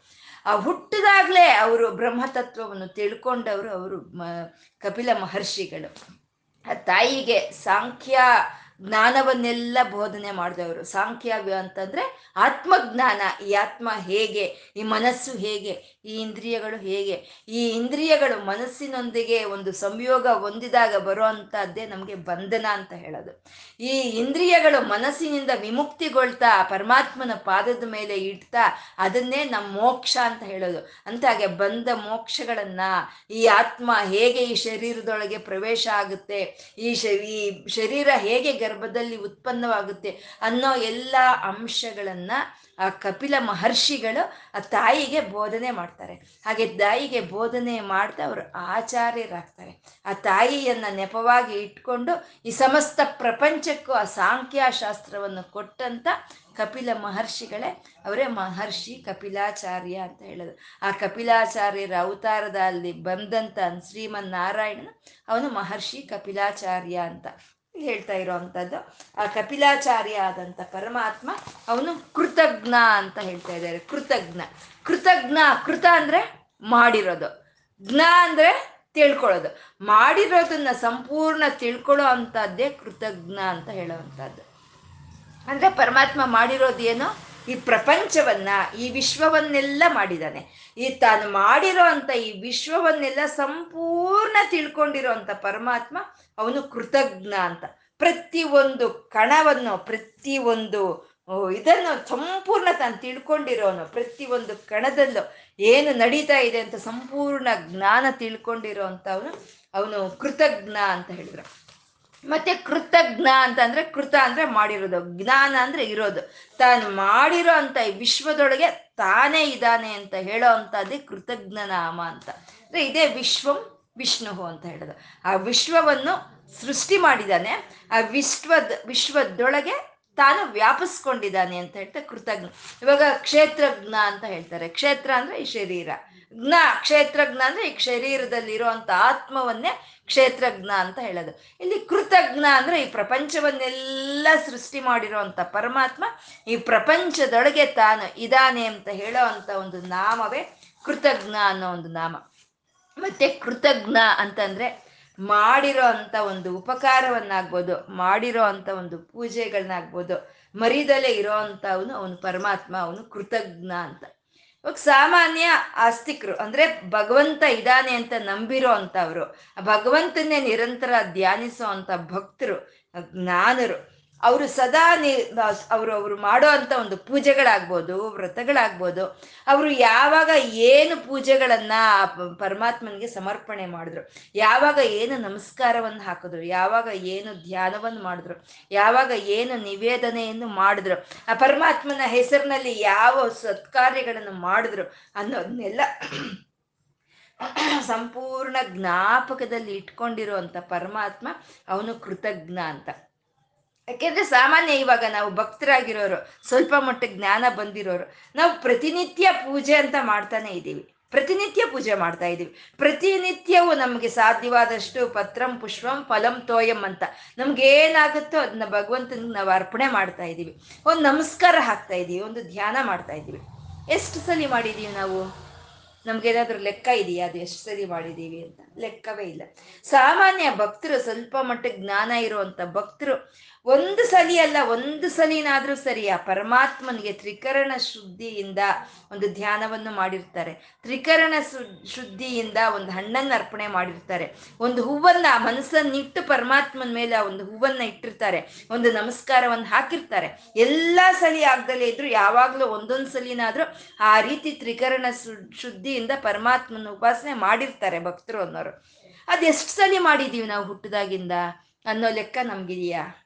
ಆ ಹುಟ್ಟಿದಾಗಲೇ ಅವರು ಬ್ರಹ್ಮತತ್ವವನ್ನು ತಿಳ್ಕೊಂಡವರು ಅವರು ಕಪಿಲ ಮಹರ್ಷಿಗಳು. ಆ ತಾಯಿಗೆ ಸಾಂಖ್ಯ ಜ್ಞಾನವನ್ನೆಲ್ಲ ಬೋಧನೆ ಮಾಡಿದವರು. ಸಾಂಖ್ಯ ಅಂತಂದ್ರೆ ಆತ್ಮಜ್ಞಾನ, ಈ ಆತ್ಮ ಹೇಗೆ, ಈ ಮನಸ್ಸು ಹೇಗೆ ಈ ಇಂದ್ರಿಯಗಳು ಹೇಗೆ? ಈ ಇಂದ್ರಿಯಗಳು ಮನಸ್ಸಿನೊಂದಿಗೆ ಒಂದು ಸಂಯೋಗ ಹೊಂದಿದಾಗ ಬರುವಂತಹದ್ದೇ ನಮಗೆ ಬಂಧನ ಅಂತ ಹೇಳೋದು. ಈ ಇಂದ್ರಿಯಗಳು ಮನಸ್ಸಿನಿಂದ ವಿಮುಕ್ತಿಗೊಳ್ತಾ ಪರಮಾತ್ಮನ ಪಾದದ ಮೇಲೆ ಇಡ್ತಾ ಅದನ್ನೇ ನಮ್ಮ ಮೋಕ್ಷ ಅಂತ ಹೇಳೋದು. ಅಂತ ಹಾಗೆ ಬಂದ ಮೋಕ್ಷಗಳನ್ನ ಈ ಆತ್ಮ ಹೇಗೆ ಈ ಶರೀರದೊಳಗೆ ಪ್ರವೇಶ ಆಗುತ್ತೆ, ಈ ಈ ಶರೀರ ಹೇಗೆ ಗರ್ಭದಲ್ಲಿ ಉತ್ಪನ್ನವಾಗುತ್ತೆ ಅನ್ನೋ ಎಲ್ಲ ಅಂಶಗಳನ್ನ ಆ ಕಪಿಲ ಮಹರ್ಷಿಗಳು ಆ ತಾಯಿಗೆ ಬೋಧನೆ ಮಾಡ್ತಾರೆ. ಹಾಗೆ ತಾಯಿಗೆ ಬೋಧನೆ ಮಾಡ್ತಾ ಅವರು ಆಚಾರ್ಯರಾಗ್ತಾರೆ. ಆ ತಾಯಿಯನ್ನ ನೆಪವಾಗಿ ಇಟ್ಕೊಂಡು ಈ ಸಮಸ್ತ ಪ್ರಪಂಚಕ್ಕೂ ಆ ಸಾಂಖ್ಯಾಶಾಸ್ತ್ರವನ್ನು ಕೊಟ್ಟಂತ ಕಪಿಲ ಮಹರ್ಷಿಗಳೇ ಅವರೇ ಮಹರ್ಷಿ ಕಪಿಲಾಚಾರ್ಯ ಅಂತ ಹೇಳೋದು. ಆ ಕಪಿಲಾಚಾರ್ಯರ ಅವತಾರದಲ್ಲಿ ಬಂದಂತ ಶ್ರೀಮನ್ ನಾರಾಯಣನ ಅವನು ಮಹರ್ಷಿ ಕಪಿಲಾಚಾರ್ಯ ಅಂತ. ಹೇಳ್ತಾ ಇರೋವಂಥದ್ದು ಆ ಕಪಿಲಾಚಾರ್ಯ ಆದಂಥ ಪರಮಾತ್ಮ, ಅವನು ಕೃತಜ್ಞ ಅಂತ ಹೇಳ್ತಾ ಇದ್ದಾರೆ. ಕೃತಜ್ಞ. ಕೃತಜ್ಞ, ಕೃತ ಅಂದರೆ ಮಾಡಿರೋದು. ಜ್ಞ ಅಂದರೆ ತಿಳ್ಕೊಳ್ಳೋದು. ಮಾಡಿರೋದನ್ನ ಸಂಪೂರ್ಣ ತಿಳ್ಕೊಳ್ಳೋ ಅಂಥದ್ದೇ ಕೃತಜ್ಞ ಅಂತ ಹೇಳೋವಂಥದ್ದು. ಅಂದರೆ ಪರಮಾತ್ಮ ಮಾಡಿರೋದು ಏನೋ ಈ ಪ್ರಪಂಚವನ್ನ, ಈ ವಿಶ್ವವನ್ನೆಲ್ಲ ಮಾಡಿದ್ದಾನೆ ಈ ತಾನು ಮಾಡಿರೋ ಅಂತ ಈ ವಿಶ್ವವನ್ನೆಲ್ಲ ಸಂಪೂರ್ಣ ತಿಳ್ಕೊಂಡಿರೋ ಪರಮಾತ್ಮ ಅವನು ಕೃತಜ್ಞ ಅಂತ. ಪ್ರತಿ ಒಂದು ಕಣವನ್ನು, ಪ್ರತಿ ಒಂದು ಇದನ್ನು ಸಂಪೂರ್ಣ ತಾನು ತಿಳ್ಕೊಂಡಿರೋನು. ಒಂದು ಕಣದಲ್ಲೂ ಏನು ನಡೀತಾ ಇದೆ ಅಂತ ಸಂಪೂರ್ಣ ಜ್ಞಾನ ತಿಳ್ಕೊಂಡಿರೋ ಅಂತ ಅವನು ಅವನು ಕೃತಜ್ಞ ಅಂತ ಹೇಳಿದ್ರು. ಮತ್ತೆ ಕೃತಜ್ಞ ಅಂತಂದ್ರೆ ಕೃತ ಅಂದ್ರೆ ಮಾಡಿರೋದು, ಜ್ಞಾನ ಅಂದ್ರೆ ಇರೋದು. ತಾನು ಮಾಡಿರೋ ಅಂತ ಈ ವಿಶ್ವದೊಳಗೆ ತಾನೇ ಇದ್ದಾನೆ ಅಂತ ಹೇಳೋ ಅಂತದ್ದೇ ಕೃತಜ್ಞ ನಾಮ ಅಂತ. ಅಂದ್ರೆ ಇದೇ ವಿಶ್ವಂ ವಿಷ್ಣು ಅಂತ ಹೇಳೋದು. ಆ ವಿಶ್ವವನ್ನು ಸೃಷ್ಟಿ ಮಾಡಿದ್ದಾನೆ, ಆ ವಿಶ್ವದ ವಿಶ್ವದೊಳಗೆ ತಾನು ವ್ಯಾಪಿಸ್ಕೊಂಡಿದ್ದಾನೆ ಅಂತ ಹೇಳ್ತಾ ಕೃತಜ್ಞ. ಇವಾಗ ಕ್ಷೇತ್ರಜ್ಞ ಅಂತ ಹೇಳ್ತಾರೆ. ಕ್ಷೇತ್ರ ಅಂದ್ರೆ ಈ ಶರೀರ. ಜ್ಞ, ಕ್ಷೇತ್ರಜ್ಞ ಅಂದ್ರೆ ಈ ಶರೀರದಲ್ಲಿರುವಂತ ಆತ್ಮವನ್ನೇ ಕ್ಷೇತ್ರಜ್ಞ ಅಂತ ಹೇಳೋದು. ಇಲ್ಲಿ ಕೃತಜ್ಞ ಅಂದ್ರೆ ಈ ಪ್ರಪಂಚವನ್ನೆಲ್ಲ ಸೃಷ್ಟಿ ಮಾಡಿರುವಂತ ಪರಮಾತ್ಮ ಈ ಪ್ರಪಂಚದೊಳಗೆ ತಾನು ಇದಾನೆ ಅಂತ ಹೇಳೋ ಅಂತ ಒಂದು ನಾಮವೇ ಕೃತಜ್ಞ ಅನ್ನೋ ಒಂದು ನಾಮ. ಮತ್ತೆ ಕೃತಜ್ಞ ಅಂತಂದ್ರೆ ಮಾಡಿರೋ ಅಂತ ಒಂದು ಉಪಕಾರವನ್ನಾಗ್ಬೋದು, ಮಾಡಿರೋ ಅಂತ ಒಂದು ಪೂಜೆಗಳನ್ನಾಗ್ಬೋದು ಮರಿದಲೆ ಇರೋ ಅಂತವನು ಅವನು ಪರಮಾತ್ಮ, ಅವನು ಕೃತಜ್ಞ ಅಂತ. ಇವಾಗ ಸಾಮಾನ್ಯ ಆಸ್ತಿಕರು, ಅಂದ್ರೆ ಭಗವಂತ ಇದ್ದಾನೆ ಅಂತ ನಂಬಿರೋ ಅಂತವ್ರು ಭಗವಂತನ್ನೇ ನಿರಂತರ ಧ್ಯಾನಿಸೋ ಅಂತ ಭಕ್ತರು ಜ್ಞಾನರು. ಅವರು ಸದಾ ನಿ, ಅವರು ಅವರು ಮಾಡೋ ಅಂತ ಒಂದು ಪೂಜೆಗಳಾಗ್ಬೋದು, ವ್ರತಗಳಾಗ್ಬೋದು, ಅವರು ಯಾವಾಗ ಏನು ಪೂಜೆಗಳನ್ನ ಪರಮಾತ್ಮನಿಗೆ ಸಮರ್ಪಣೆ ಮಾಡಿದ್ರು, ಯಾವಾಗ ಏನು ನಮಸ್ಕಾರವನ್ನು ಹಾಕಿದ್ರು, ಯಾವಾಗ ಏನು ಧ್ಯಾನವನ್ನು ಮಾಡಿದ್ರು, ಯಾವಾಗ ಏನು ನಿವೇದನೆಯನ್ನು ಮಾಡಿದ್ರು, ಆ ಪರಮಾತ್ಮನ ಹೆಸರಿನಲ್ಲಿ ಯಾವ ಸತ್ಕಾರ್ಯಗಳನ್ನು ಮಾಡಿದ್ರು ಅನ್ನೋದನ್ನೆಲ್ಲ ಸಂಪೂರ್ಣ ಜ್ಞಾಪಕದಲ್ಲಿ ಇಟ್ಕೊಂಡಿರುವಂತ ಪರಮಾತ್ಮ ಅವನು ಕೃತಜ್ಞ ಅಂತ. ಯಾಕೆಂದ್ರೆ ಸಾಮಾನ್ಯ ಇವಾಗ ನಾವು ಭಕ್ತರಾಗಿರೋರು, ಸ್ವಲ್ಪ ಮಟ್ಟ ಜ್ಞಾನ ಬಂದಿರೋರು, ನಾವು ಪ್ರತಿನಿತ್ಯ ಪೂಜೆ ಅಂತ ಮಾಡ್ತಾನೆ ಇದ್ದೀವಿ. ಪ್ರತಿನಿತ್ಯ ಪೂಜೆ ಮಾಡ್ತಾ ಇದ್ದೀವಿ. ಪ್ರತಿನಿತ್ಯವೂ ನಮಗೆ ಸಾಧ್ಯವಾದಷ್ಟು ಪತ್ರಂ, ಪುಷ್ಪಂ, ಫಲಂ, ತೋಯಂ ಅಂತ ನಮ್ಗೆ ಏನಾಗುತ್ತೋ ಅದನ್ನ ಭಗವಂತನಿಗೆ ನಾವು ಅರ್ಪಣೆ ಮಾಡ್ತಾ ಇದ್ದೀವಿ. ಒಂದು ನಮಸ್ಕಾರ ಹಾಕ್ತಾ ಇದ್ದೀವಿ, ಒಂದು ಧ್ಯಾನ ಮಾಡ್ತಾ ಇದ್ದೀವಿ. ಎಷ್ಟು ಸಲ ಮಾಡಿದ್ದೀವಿ ನಾವು? ನಮ್ಗೇನಾದ್ರೂ ಲೆಕ್ಕ ಇದೆಯಾ ಅದು ಎಷ್ಟು ಸರಿ ಮಾಡಿದ್ದೀವಿ ಅಂತ? ಲೆಕ್ಕವೇ ಇಲ್ಲ. ಸಾಮಾನ್ಯ ಭಕ್ತರು ಸ್ವಲ್ಪ ಮಟ್ಟಿಗೆ ಜ್ಞಾನ ಇರುವಂಥ ಭಕ್ತರು ಒಂದು ಸಲಿ ಅಲ್ಲ, ಒಂದು ಸಲಿನಾದ್ರೂ ಸರಿ ಆ ಪರಮಾತ್ಮನಿಗೆ ತ್ರಿಕರಣ ಶುದ್ಧಿಯಿಂದ ಒಂದು ಧ್ಯಾನವನ್ನು ಮಾಡಿರ್ತಾರೆ. ತ್ರಿಕರಣ ಶುದ್ಧಿಯಿಂದ ಒಂದು ಹಣ್ಣನ್ನು ಅರ್ಪಣೆ ಮಾಡಿರ್ತಾರೆ. ಒಂದು ಹೂವನ್ನ ಮನಸ್ಸನ್ನಿಟ್ಟು ಪರಮಾತ್ಮನ ಮೇಲೆ ಆ ಒಂದು ಹೂವನ್ನ ಇಟ್ಟಿರ್ತಾರೆ. ಒಂದು ನಮಸ್ಕಾರವನ್ನು ಹಾಕಿರ್ತಾರೆ. ಎಲ್ಲ ಸಲಿ ಆಗ್ದಲೇ ಇದ್ರು, ಯಾವಾಗ್ಲೂ ಒಂದೊಂದು ಸಲಿನಾದ್ರೂ ಆ ರೀತಿ ತ್ರಿಕರಣ ಶುದ್ಧಿಯಿಂದ ಪರಮಾತ್ಮನ ಉಪಾಸನೆ ಮಾಡಿರ್ತಾರೆ ಭಕ್ತರು ಅನ್ನೋರು. ಅದೆಷ್ಟು ಸಲಿ ಮಾಡಿದೀವಿ ನಾವು ಹುಟ್ಟಿದಾಗಿಂದ ಅನ್ನೋ ಲೆಕ್ಕ ನಮ್ಗಿದೆಯಾ?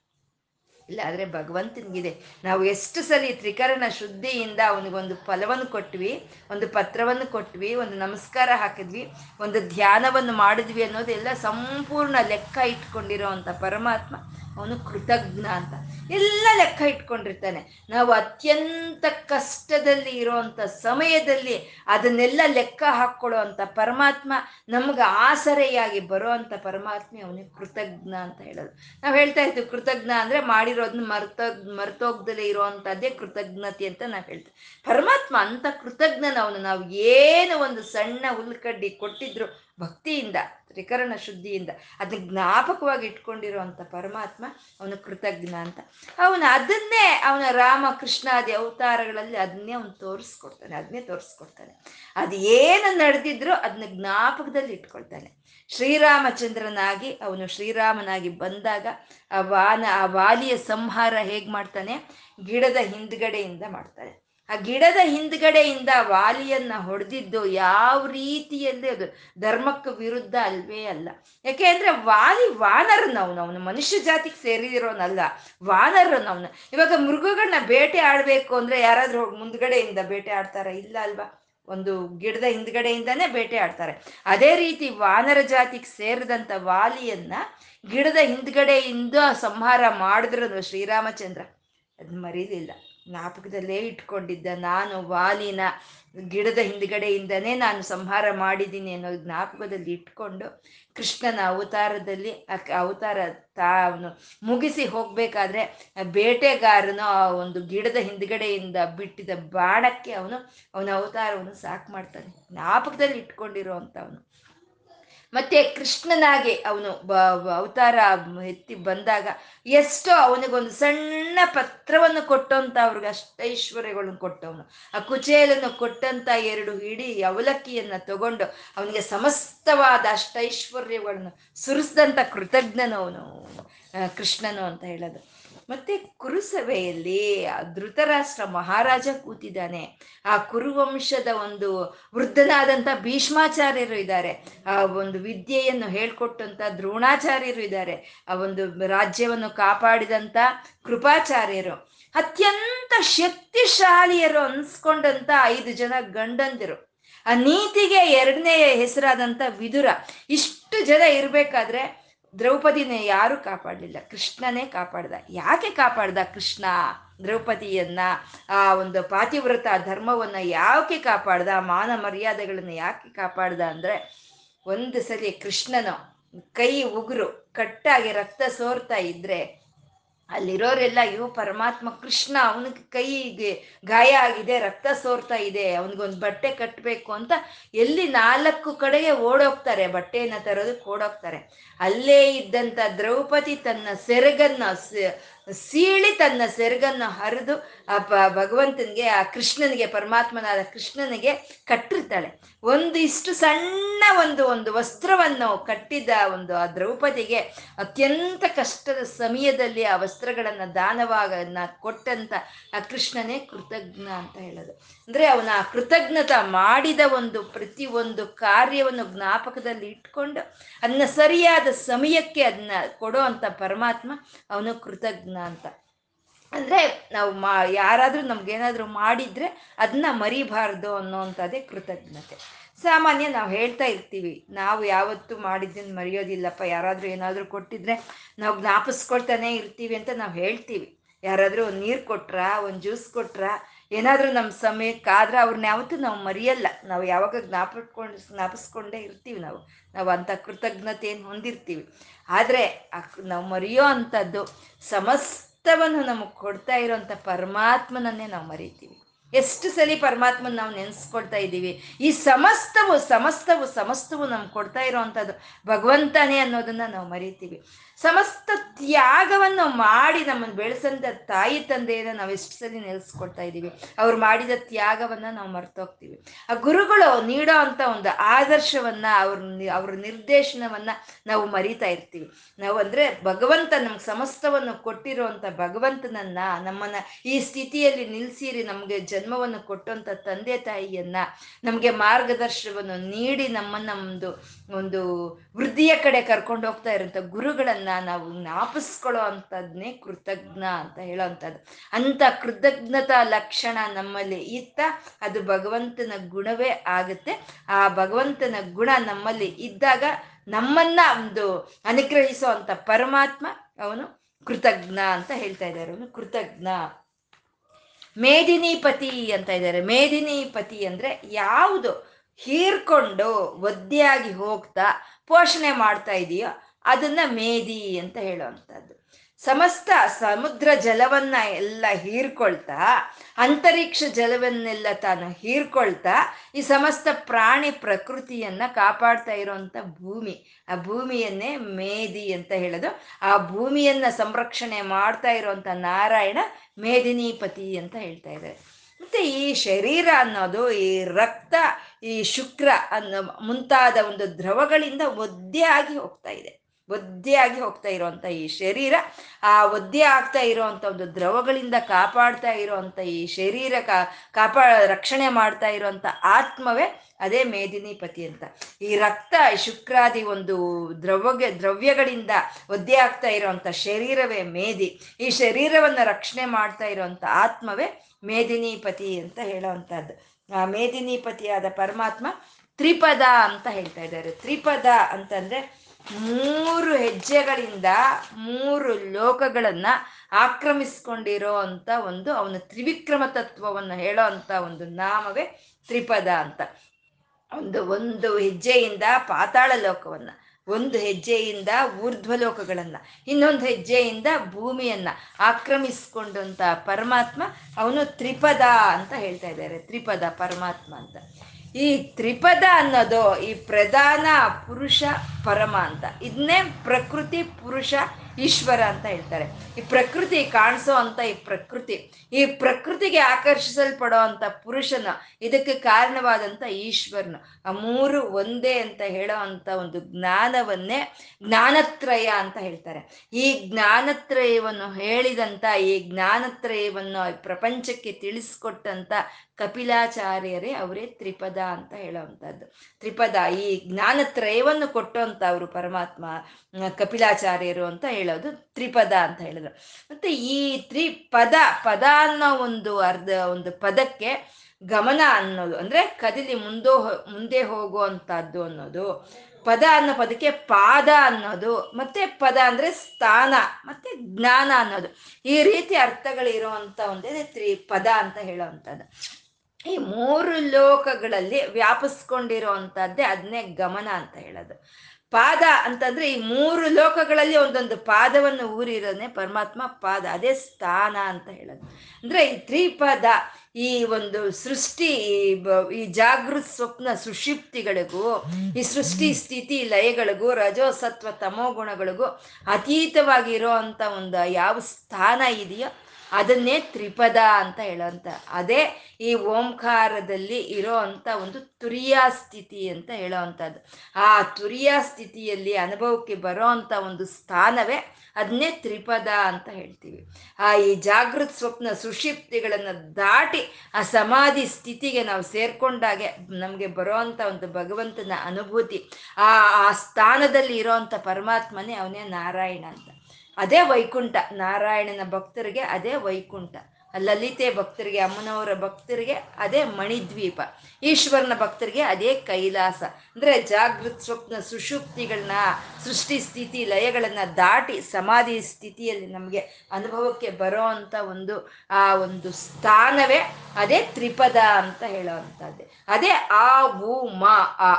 ಇಲ್ಲ, ಆದರೆ ಭಗವಂತನಿಗಿದೆ. ನಾವು ಎಷ್ಟು ಸರಿ ತ್ರಿಕರಣ ಶುದ್ಧಿಯಿಂದ ಅವನಿಗೊಂದು ಫಲವನ್ನು ಕೊಟ್ವಿ, ಒಂದು ಪತ್ರವನ್ನು ಕೊಟ್ವಿ, ಒಂದು ನಮಸ್ಕಾರ ಹಾಕಿದ್ವಿ, ಒಂದು ಧ್ಯಾನವನ್ನು ಮಾಡಿದ್ವಿ ಅನ್ನೋದೆಲ್ಲ ಸಂಪೂರ್ಣ ಲೆಕ್ಕ ಇಟ್ಕೊಂಡಿರೋ ಪರಮಾತ್ಮ. ಅವನು ಕೃತಜ್ಞ ಅಂತ. ಎಲ್ಲ ಲೆಕ್ಕ ಇಟ್ಕೊಂಡಿರ್ತಾನೆ. ನಾವು ಅತ್ಯಂತ ಕಷ್ಟದಲ್ಲಿ ಇರೋಂಥ ಸಮಯದಲ್ಲಿ ಅದನ್ನೆಲ್ಲ ಲೆಕ್ಕ ಹಾಕ್ಕೊಳ್ಳೋ ಅಂತ ಪರಮಾತ್ಮ ನಮ್ಗೆ ಆಸರೆಯಾಗಿ ಬರೋ ಅಂತ ಪರಮಾತ್ಮ ಅವನಿಗೆ ಕೃತಜ್ಞ ಅಂತ ಹೇಳೋದು. ನಾವು ಹೇಳ್ತಾ ಇದ್ವಿ ಕೃತಜ್ಞ ಅಂದ್ರೆ ಮಾಡಿರೋದನ್ನ ಮರ್ತೋಗ್ ಮರ್ತೋಗ್ದಲೇ ಅಂಥದ್ದೇ ಕೃತಜ್ಞತೆ ಅಂತ ನಾವು ಹೇಳ್ತೀವಿ. ಪರಮಾತ್ಮ ಅಂತ ಕೃತಜ್ಞನ ಅವನು ನಾವು ಏನು ಒಂದು ಸಣ್ಣ ಹುಲ್ಕಡ್ಡಿ ಕೊಟ್ಟಿದ್ರು ಭಕ್ತಿಯಿಂದ ತ್ರಿಕರಣ ಶುದ್ಧಿಯಿಂದ ಅದನ್ನ ಜ್ಞಾಪಕವಾಗಿ ಇಟ್ಕೊಂಡಿರುವಂತ ಪರಮಾತ್ಮ ಅವನು ಕೃತಜ್ಞ ಅಂತ. ಅವನು ಅದನ್ನೇ ಅವನ ರಾಮ ಕೃಷ್ಣಾದಿ ಅವತಾರಗಳಲ್ಲಿ ಅದನ್ನೇ ಅವನು ತೋರಿಸ್ಕೊಡ್ತಾನೆ, ಅದನ್ನೇ ತೋರಿಸ್ಕೊಡ್ತಾನೆ. ಅದು ಏನು ನಡೆದಿದ್ರು ಅದನ್ನ ಜ್ಞಾಪಕದಲ್ಲಿ ಇಟ್ಕೊಳ್ತಾನೆ. ಶ್ರೀರಾಮಚಂದ್ರನಾಗಿ, ಅವನು ಶ್ರೀರಾಮನಾಗಿ ಬಂದಾಗ ಆ ವಾನ, ಆ ವಾಲಿಯ ಸಂಹಾರ ಹೇಗೆ ಮಾಡ್ತಾನೆ? ಗಿಡದ ಹಿಂದ್ಗಡೆಯಿಂದ ಮಾಡ್ತಾನೆ. ಆ ಗಿಡದ ಹಿಂದ್ಗಡೆಯಿಂದ ವಾಲಿಯನ್ನ ಹೊಡೆದಿದ್ದು ಯಾವ ರೀತಿಯಲ್ಲಿ ಅದು ಧರ್ಮಕ್ಕೆ ವಿರುದ್ಧ ಅಲ್ವೇ ಅಲ್ಲ. ಯಾಕೆ ಅಂದ್ರೆ ವಾಲಿ ವಾನರನವನು ಅವನು ಮನುಷ್ಯ ಜಾತಿಗೆ ಸೇರಿದಿರೋನಲ್ಲ ವಾನರನವನು ಇವಾಗ ಮೃಗಗಳನ್ನ ಬೇಟೆ ಆಡ್ಬೇಕು ಅಂದ್ರೆ ಯಾರಾದ್ರೂ ಮುಂದ್ಗಡೆಯಿಂದ ಬೇಟೆ ಆಡ್ತಾರ? ಇಲ್ಲ ಅಲ್ವಾ? ಒಂದು ಗಿಡದ ಹಿಂದ್ಗಡೆಯಿಂದಾನೇ ಬೇಟೆ ಆಡ್ತಾರೆ. ಅದೇ ರೀತಿ ವಾನರ ಜಾತಿಗೆ ಸೇರಿದಂಥ ವಾಲಿಯನ್ನ ಗಿಡದ ಹಿಂದ್ಗಡೆಯಿಂದ ಸಂಹಾರ ಮಾಡಿದ್ರು ಶ್ರೀರಾಮಚಂದ್ರ. ಅದ್ ಮರೀಲಿಲ್ಲ ಜ್ಞಾಪಕದಲ್ಲೇ ಇಟ್ಕೊಂಡಿದ್ದ ನಾನು ವಾಲಿನ ಗಿಡದ ಹಿಂದ್ಗಡೆಯಿಂದನೇ ನಾನು ಸಂಹಾರ ಮಾಡಿದ್ದೀನಿ ಅನ್ನೋ ಜ್ಞಾಪಕದಲ್ಲಿ ಇಟ್ಕೊಂಡು ಕೃಷ್ಣನ ಅವತಾರದಲ್ಲಿ ಅವತಾರ ತಾ, ಅವನು ಮುಗಿಸಿ ಹೋಗ್ಬೇಕಾದ್ರೆ ಬೇಟೆಗಾರನು ಆ ಒಂದು ಗಿಡದ ಹಿಂದ್ಗಡೆಯಿಂದ ಬಿಟ್ಟಿದ ಬಾಣಕ್ಕೆ ಅವನು, ಅವನ ಅವತಾರವನ್ನು ಸಾಕು ಮಾಡ್ತಾನೆ. ಜ್ಞಾಪಕದಲ್ಲಿ ಇಟ್ಕೊಂಡಿರೋ ಅವನು ಮತ್ತೆ ಕೃಷ್ಣನಾಗೆ ಅವನು ಅವತಾರ ಎತ್ತಿ ಬಂದಾಗ ಎಷ್ಟೋ ಅವನಿಗೊಂದು ಸಣ್ಣ ಪತ್ರವನ್ನು ಕೊಟ್ಟಂತ ಅವ್ರಿಗೆ ಅಷ್ಟೈಶ್ವರ್ಯಗಳನ್ನು ಕೊಟ್ಟವನು. ಆ ಕುಚೇಲನ್ನು ಕೊಟ್ಟಂತ ಎರಡು ಇಡೀ ಅವಲಕ್ಕಿಯನ್ನ ತಗೊಂಡು ಅವನಿಗೆ ಸಮಸ್ತವಾದ ಅಷ್ಟೈಶ್ವರ್ಯಗಳನ್ನು ಸುರಿಸಿದಂಥ ಕೃತಜ್ಞನು ಅವನು. ಕೃಷ್ಣನು ಅಂತ ಹೇಳೋದು. ಮತ್ತೆ ಕುರುಸಭೆಯಲ್ಲಿ ಧೃತರಾಷ್ಟ್ರ ಮಹಾರಾಜ ಕೂತಿದ್ದಾನೆ. ಆ ಕುರುವಂಶದ ಒಂದು ವೃದ್ಧನಾದಂತ ಭೀಷ್ಮಾಚಾರ್ಯರು ಇದ್ದಾರೆ. ಆ ಒಂದು ವಿದ್ಯೆಯನ್ನು ಹೇಳ್ಕೊಟ್ಟಂತ ದ್ರೋಣಾಚಾರ್ಯರು ಇದ್ದಾರೆ. ಆ ಒಂದು ರಾಜ್ಯವನ್ನು ಕಾಪಾಡಿದಂಥ ಕೃಪಾಚಾರ್ಯರು. ಅತ್ಯಂತ ಶಕ್ತಿಶಾಲಿಯರು ಅನ್ಸ್ಕೊಂಡಂತ ಐದು ಜನ ಗಂಡಂದಿರು. ಆ ನೀತಿಗೆ ಎರಡನೇ ಹೆಸರಾದಂಥ ವಿದುರ. ಇಷ್ಟು ಜನ ಇರಬೇಕಾದ್ರೆ ದ್ರೌಪದಿನ ಯಾರು ಕಾಪಾಡಲಿಲ್ಲ. ಕೃಷ್ಣನೇ ಕಾಪಾಡ್ದ. ಯಾಕೆ ಕಾಪಾಡ್ದ ಕೃಷ್ಣ ದ್ರೌಪದಿಯನ್ನ? ಆ ಒಂದು ಪಾತಿವ್ರತ ಧರ್ಮವನ್ನ ಯಾಕೆ ಕಾಪಾಡ್ದ? ಮಾನ ಮರ್ಯಾದೆಗಳನ್ನ ಯಾಕೆ ಕಾಪಾಡ್ದ ಅಂದ್ರೆ ಒಂದು ಸರಿ ಕೃಷ್ಣನು ಕೈ ಉಗುರು, ಕಟ್ಟಾಗಿ ರಕ್ತ ಸೋರ್ತಾ ಇದ್ರೆ ಅಲ್ಲಿರೋರೆಲ್ಲ, ಅಯ್ಯೋ, ಪರಮಾತ್ಮ ಕೃಷ್ಣ ಅವನಿಗೆ ಕೈಗೆ ಗಾಯ ಆಗಿದೆ, ರಕ್ತ ಸೋರ್ತಾ ಇದೆ, ಅವನಿಗೊಂದು ಬಟ್ಟೆ ಕಟ್ಟಬೇಕು ಅಂತ ಎಲ್ಲಿ ನಾಲ್ಕು ಕಡೆಗೆ ಓಡೋಗ್ತಾರೆ ಬಟ್ಟೆಯನ್ನ ತರೋದಕ್ಕೆ ಓಡೋಗ್ತಾರೆ. ಅಲ್ಲೇ ಇದ್ದಂಥ ದ್ರೌಪದಿ ತನ್ನ ಸೆರಗನ್ನ ಸೀಳಿ ತನ್ನ ಸೆರಗನ್ನು ಹರಿದು ಆ ಭಗವಂತನಿಗೆ, ಆ ಕೃಷ್ಣನಿಗೆ, ಪರಮಾತ್ಮನಾದ ಕೃಷ್ಣನಿಗೆ ಕಟ್ಟಿರ್ತಾಳೆ. ಒಂದು ಇಷ್ಟು ಸಣ್ಣ ಒಂದು ಒಂದು ವಸ್ತ್ರವನ್ನು ಕಟ್ಟಿದ ಒಂದು ಆ ದ್ರೌಪದಿಗೆ ಅತ್ಯಂತ ಕಷ್ಟದ ಸಮಯದಲ್ಲಿ ಆ ವಸ್ತ್ರಗಳನ್ನು ದಾನವಾಗನ್ನ ಕೊಟ್ಟಂತ ಆ ಕೃಷ್ಣನೇ ಕೃತಜ್ಞ ಅಂತ ಹೇಳೋದು. ಅಂದ್ರೆ ಅವನ ಆ ಕೃತಜ್ಞತ ಮಾಡಿದ ಒಂದು ಪ್ರತಿ ಒಂದು ಕಾರ್ಯವನ್ನು ಜ್ಞಾಪಕದಲ್ಲಿ ಇಟ್ಕೊಂಡು ಅದನ್ನ ಸರಿಯಾದ ಸಮಯಕ್ಕೆ ಅದನ್ನ ಕೊಡೋ ಅಂತ ಪರಮಾತ್ಮ ಅವನು ಕೃತಜ್ಞ ಅಂತ. ಅಂದ್ರೆ ನಾವು ಮಾ, ಯಾರಾದ್ರೂ ನಮ್ಗೇನಾದ್ರೂ ಮಾಡಿದ್ರೆ ಅದನ್ನ ಮರಿಬಾರ್ದು ಅನ್ನೋಂಥದ್ದೇ ಕೃತಜ್ಞತೆ. ಸಾಮಾನ್ಯ ನಾವು ಹೇಳ್ತಾ ಇರ್ತೀವಿ, ನಾವು ಯಾವತ್ತು ಮಾಡಿದ್ದನ್ನು ಮರೆಯೋದಿಲ್ಲಪ್ಪ, ಯಾರಾದರೂ ಏನಾದರೂ ಕೊಟ್ಟಿದ್ರೆ ನಾವು ಜ್ಞಾಪಿಸ್ಕೊಳ್ತಾನೆ ಇರ್ತೀವಿ ಅಂತ ನಾವು ಹೇಳ್ತೀವಿ. ಯಾರಾದರೂ ಒಂದು ನೀರು ಕೊಟ್ರ, ಒಂದು ಜ್ಯೂಸ್ ಕೊಟ್ರ ಏನಾದರೂ ನಮ್ಮ ಸಮಯಕ್ಕಾದ್ರೆ ಅವ್ರನ್ನ ಯಾವತ್ತೂ ನಾವು ಮರೆಯಲ್ಲ. ನಾವು ಯಾವಾಗ ಜ್ಞಾಪಿಟ್ಕೊಂಡು ಜ್ಞಾಪಿಸ್ಕೊಂಡೇ ಇರ್ತೀವಿ ನಾವು. ನಾವು ಅಂಥ ಕೃತಜ್ಞತೆಯನ್ನು ಹೊಂದಿರ್ತೀವಿ. ಆದರೆ ನಾವು ಮರೆಯೋ ಅಂಥದ್ದು ಸಮಸ್ತವನ್ನು ನಮಗೆ ಕೊಡ್ತಾ ಇರೋವಂಥ ಪರಮಾತ್ಮನನ್ನೇ ನಾವು ಮರಿತೀವಿ. ಎಷ್ಟು ಸಲಿ ಪರಮಾತ್ಮನ ನಾವು ನೆನೆಸ್ಕೊಳ್ತಾ ಇದ್ದೀವಿ? ಈ ಸಮಸ್ತವು ಸಮಸ್ತವು ಸಮಸ್ತವು ನಮ್ಗೆ ಕೊಡ್ತಾ ಇರೋವಂಥದ್ದು ಭಗವಂತನೇ ಅನ್ನೋದನ್ನ ನಾವು ಮರಿತೀವಿ. ಸಮಸ್ತ ತ್ಯಾಗವನ್ನು ಮಾಡಿ ನಮ್ಮನ್ನು ಬೆಳೆಸಂತ ತಾಯಿ, ತಂದೆಯನ್ನು ನಾವು ಎಷ್ಟು ಸಲಿ ನೆಲೆಸ್ಕೊಳ್ತಾ ಇದ್ದೀವಿ? ಅವ್ರು ಮಾಡಿದ ತ್ಯಾಗವನ್ನ ನಾವು ಮರ್ತೋಗ್ತೀವಿ. ಆ ಗುರುಗಳು ನೀಡೋ ಅಂತ ಒಂದು ಆದರ್ಶವನ್ನ, ಅವ್ರ ಅವ್ರ ನಿರ್ದೇಶನವನ್ನ ನಾವು ಮರಿತಾ ಇರ್ತೀವಿ. ನಾವು ಅಂದ್ರೆ ಭಗವಂತ ನಮ್ಗೆ ಸಮಸ್ತವನ್ನು ಕೊಟ್ಟಿರುವಂತ ಭಗವಂತನನ್ನ ನಮ್ಮನ್ನ ಈ ಸ್ಥಿತಿಯಲ್ಲಿ ನಿಲ್ಸಿರಿ, ನಮ್ಗೆ ಜನ್ಮವನ್ನು ಕೊಟ್ಟಂತ ತಂದೆ ತಾಯಿಯನ್ನ ನಮ್ಗೆ ಮಾರ್ಗದರ್ಶನವನ್ನು ನೀಡಿ ನಮ್ಮನ್ನ ಒಂದು ಒಂದು ವೃದ್ಧಿಯ ಕಡೆ ಕರ್ಕೊಂಡು ಹೋಗ್ತಾ ಇರೋಂಥ ಗುರುಗಳನ್ನ ನಾವು ಜ್ಞಾಪಿಸ್ಕೊಳ್ಳೋ ಅಂಥದ್ನೇ ಕೃತಜ್ಞ ಅಂತ ಹೇಳೋ ಅಂತ ಕೃತಜ್ಞತಾ ಲಕ್ಷಣ ನಮ್ಮಲ್ಲಿ ಇತ್ತ, ಅದು ಭಗವಂತನ ಗುಣವೇ ಆಗುತ್ತೆ. ಆ ಭಗವಂತನ ಗುಣ ನಮ್ಮಲ್ಲಿ ಇದ್ದಾಗ ನಮ್ಮನ್ನ ಒಂದು ಅನುಗ್ರಹಿಸೋ ಅಂತ ಪರಮಾತ್ಮ ಅವನು ಕೃತಜ್ಞ ಅಂತ ಹೇಳ್ತಾ ಇದ್ದಾರೆ. ಅವನು ಕೃತಜ್ಞ. ಮೇದಿನಿಪತಿ ಅಂತ ಇದ್ದಾರೆ. ಮೇದಿನಿಪತಿ ಅಂದ್ರೆ ಯಾವುದು? ಹೀರ್ಕೊಂಡು ಒದ್ದೆಯಾಗಿ ಹೋಗ್ತಾ ಪೋಷಣೆ ಮಾಡ್ತಾ ಇದೆಯೋ ಅದನ್ನ ಮೇದಿ ಅಂತ ಹೇಳುವಂಥದ್ದು. ಸಮಸ್ತ ಸಮುದ್ರ ಜಲವನ್ನ ಎಲ್ಲ ಹೀರ್ಕೊಳ್ತಾ, ಅಂತರಿಕ್ಷ ಜಲವನ್ನೆಲ್ಲ ತಾನು ಹೀರ್ಕೊಳ್ತಾ, ಈ ಸಮಸ್ತ ಪ್ರಾಣಿ ಪ್ರಕೃತಿಯನ್ನ ಕಾಪಾಡ್ತಾ ಇರುವಂತ ಭೂಮಿ, ಆ ಭೂಮಿಯನ್ನೇ ಮೇದಿ ಅಂತ ಹೇಳೋದು. ಆ ಭೂಮಿಯನ್ನ ಸಂರಕ್ಷಣೆ ಮಾಡ್ತಾ ಇರುವಂತ ನಾರಾಯಣ ಮೇದಿನಿಪತಿ ಅಂತ ಹೇಳ್ತಾ ಇದ್ದಾರೆ. ಮತ್ತೆ ಈ ಶರೀರ ಅನ್ನೋದು, ಈ ರಕ್ತ, ಈ ಶುಕ್ರ ಅನ್ನೋ ಮುಂತಾದ ಒಂದು ದ್ರವಗಳಿಂದ ಒದ್ದೆ ಆಗಿ ಹೋಗ್ತಾ ಇದೆ. ಒದ್ದೆ ಆಗಿ ಹೋಗ್ತಾ ಇರುವಂತ ಈ ಶರೀರ, ಆ ಒದ್ದೆ ಆಗ್ತಾ ಇರುವಂತ ಒಂದು ದ್ರವಗಳಿಂದ ಕಾಪಾಡ್ತಾ ಇರುವಂತ ಈ ಶರೀರ ಕಾಪಾ, ರಕ್ಷಣೆ ಮಾಡ್ತಾ ಇರುವಂತ ಆತ್ಮವೇ ಅದೇ ಮೇದಿನಿಪತಿ ಅಂತ. ಈ ರಕ್ತ ಶುಕ್ರಾದಿ ಒಂದು ದ್ರವ್ಯ ದ್ರವ್ಯಗಳಿಂದ ಒದ್ದೆ ಆಗ್ತಾ ಇರುವಂತ ಶರೀರವೇ ಮೇದಿ. ಈ ಶರೀರವನ್ನು ರಕ್ಷಣೆ ಮಾಡ್ತಾ ಇರುವಂತ ಆತ್ಮವೇ ಮೇದಿನಿಪತಿ ಅಂತ ಹೇಳೋವಂಥದ್ದು ಆ ಮೇದಿನಿಪತಿಯಾದ ಪರಮಾತ್ಮ ತ್ರಿಪದ ಅಂತ ಹೇಳ್ತಾ ಇದ್ದಾರೆ. ತ್ರಿಪದ ಅಂತಂದ್ರೆ ಮೂರು ಹೆಜ್ಜೆಗಳಿಂದ ಮೂರು ಲೋಕಗಳನ್ನ ಆಕ್ರಮಿಸ್ಕೊಂಡಿರೋ ಅಂತ ಒಂದು ಅವನ ತ್ರಿವಿಕ್ರಮ ತತ್ವವನ್ನು ಹೇಳೋ ಅಂತ ಒಂದು ನಾಮವೇ ತ್ರಿಪದ ಅಂತ. ಒಂದು ಒಂದು ಹೆಜ್ಜೆಯಿಂದ ಪಾತಾಳ ಲೋಕವನ್ನ, ಒಂದು ಹೆಜ್ಜೆಯಿಂದ ಊರ್ಧ್ವಲೋಕಗಳನ್ನ ಇನ್ನೊಂದು ಹೆಜ್ಜೆಯಿಂದ ಭೂಮಿಯನ್ನ ಆಕ್ರಮಿಸ್ಕೊಂಡಂತ ಪರಮಾತ್ಮ ಅವನು ತ್ರಿಪದ ಅಂತ ಹೇಳ್ತಾ ಇದ್ದಾರೆ, ತ್ರಿಪದ ಪರಮಾತ್ಮ ಅಂತ. ಈ ತ್ರಿಪದ ಅನ್ನೋದು ಈ ಪ್ರಧಾನ ಪುರುಷ ಪರಮ ಅಂತ. ಇದನ್ನೇ ಪ್ರಕೃತಿ ಪುರುಷ ಈಶ್ವರ ಅಂತ ಹೇಳ್ತಾರೆ. ಈ ಪ್ರಕೃತಿ ಕಾಣಿಸೋ ಅಂತ ಈ ಪ್ರಕೃತಿ. ಈ ಪ್ರಕೃತಿಗೆ ಆಕರ್ಷಿಸಲ್ಪಡೋ ಅಂತ ಪುರುಷನ, ಇದಕ್ಕೆ ಕಾರಣವಾದಂಥ ಈಶ್ವರನ. ಆ ಮೂರು ಒಂದೇ ಅಂತ ಹೇಳೋ ಅಂತ ಒಂದು ಜ್ಞಾನವನ್ನೇ ಜ್ಞಾನತ್ರಯ ಅಂತ ಹೇಳ್ತಾರೆ. ಈ ಜ್ಞಾನತ್ರಯವನ್ನು ಹೇಳಿದಂಥ ಈ ಜ್ಞಾನತ್ರಯವನ್ನು ಪ್ರಪಂಚಕ್ಕೆ ತಿಳಿಸ್ಕೊಟ್ಟಂಥ ಕಪಿಲಾಚಾರ್ಯರೇ ಅವರೇ ತ್ರಿಪದ ಅಂತ ಹೇಳೋವಂಥದ್ದು ತ್ರಿಪದ ಈ ಜ್ಞಾನತ್ರಯವನ್ನು ಕೊಟ್ಟಂತ ಅವರು, ಪರಮಾತ್ಮ ಕಪಿಲಾಚಾರ್ಯರು ಅಂತ ಹೇಳೋದು ತ್ರಿಪದ ಅಂತ ಹೇಳಿದ್ರು. ಮತ್ತೆ ಈ ತ್ರಿಪದ, ಪದ ಅನ್ನೋ ಒಂದು ಅರ್ಧ, ಒಂದು ಪದಕ್ಕೆ ಗಮನ ಅನ್ನೋದು, ಅಂದ್ರೆ ಕದಿಲಿ ಮುಂದೋ ಮುಂದೆ ಹೋಗುವಂತಹದ್ದು ಅನ್ನೋದು, ಪದ ಅನ್ನೋ ಪದಕ್ಕೆ ಪಾದ ಅನ್ನೋದು, ಮತ್ತೆ ಪದ ಅಂದ್ರೆ ಸ್ಥಾನ, ಮತ್ತೆ ಜ್ಞಾನ ಅನ್ನೋದು, ಈ ರೀತಿ ಅರ್ಥಗಳಿರುವಂತ ಒಂದೇ ತ್ರಿಪದ ಅಂತ ಹೇಳೋವಂಥದ್ದು. ಈ ಮೂರು ಲೋಕಗಳಲ್ಲಿ ವ್ಯಾಪಿಸ್ಕೊಂಡಿರುವಂತಹದ್ದೇ ಅದನ್ನೇ ಗಮನ ಅಂತ ಹೇಳೋದು. ಪಾದ ಅಂತಂದ್ರೆ ಈ ಮೂರು ಲೋಕಗಳಲ್ಲಿ ಒಂದೊಂದು ಪಾದವನ್ನು ಊರಿರೋದೇ ಪರಮಾತ್ಮ ಪಾದ, ಅದೇ ಸ್ಥಾನ ಅಂತ ಹೇಳೋದು. ಅಂದ್ರೆ ಈ ತ್ರಿಪದ ಈ ಒಂದು ಸೃಷ್ಟಿ, ಈ ಜಾಗೃತ್ ಸ್ವಪ್ನ ಸುಷಿಪ್ತಿಗಳಿಗೂ, ಈ ಸೃಷ್ಟಿ ಸ್ಥಿತಿ ಲಯಗಳಿಗೂ, ರಜೋಸತ್ವ ತಮೋ ಗುಣಗಳಿಗೂ ಅತೀತವಾಗಿರೋ ಅಂತ ಒಂದು ಯಾವ ಸ್ಥಾನ ಇದೆಯೋ ಅದನ್ನೇ ತ್ರಿಪದ ಅಂತ ಹೇಳೋಂತ. ಅದೇ ಈ ಓಂಕಾರದಲ್ಲಿ ಇರೋ ಅಂತ ಒಂದು ತುರಿಯಾ ಸ್ಥಿತಿ ಅಂತ ಹೇಳೋವಂಥದ್ದು ಆ ತುರಿಯಾ ಸ್ಥಿತಿಯಲ್ಲಿ ಅನುಭವಕ್ಕೆ ಬರೋ ಅಂಥ ಒಂದು ಸ್ಥಾನವೇ ಅದನ್ನೇ ತ್ರಿಪದ ಅಂತ ಹೇಳ್ತೀವಿ. ಆ ಈ ಜಾಗೃತ ಸ್ವಪ್ನ ಸುಷಿಪ್ತಿಗಳನ್ನು ದಾಟಿ ಆ ಸಮಾಧಿ ಸ್ಥಿತಿಗೆ ನಾವು ಸೇರ್ಕೊಂಡಾಗೆ ನಮಗೆ ಅಂತ ಒಂದು ಭಗವಂತನ ಅನುಭೂತಿ, ಆ ಆ ಸ್ಥಾನದಲ್ಲಿ ಇರೋವಂಥ ಪರಮಾತ್ಮನೇ ಅವನೇ ನಾರಾಯಣ ಅಂತ. ಅದೇ ವೈಕುಂಠ. ನಾರಾಯಣನ ಭಕ್ತರಿಗೆ ಅದೇ ವೈಕುಂಠ. ಲಲಿತೆ ಭಕ್ತರಿಗೆ, ಅಮ್ಮನವರ ಭಕ್ತರಿಗೆ ಅದೇ ಮಣಿದ್ವೀಪ. ಈಶ್ವರನ ಭಕ್ತರಿಗೆ ಅದೇ ಕೈಲಾಸ. ಅಂದ್ರೆ ಜಾಗೃತ್ ಸ್ವಪ್ನ ಸುಷುಪ್ತಿಗಳನ್ನ, ಸೃಷ್ಟಿ ಸ್ಥಿತಿ ಲಯಗಳನ್ನ ದಾಟಿ ಸಮಾಧಿ ಸ್ಥಿತಿಯಲ್ಲಿ ನಮಗೆ ಅನುಭವಕ್ಕೆ ಬರೋ ಒಂದು, ಆ ಒಂದು ಸ್ಥಾನವೇ ಅದೇ ತ್ರಿಪದ ಅಂತ ಹೇಳೋವಂಥದ್ದೇ ಅದೇ ಆ ಉ ಮ,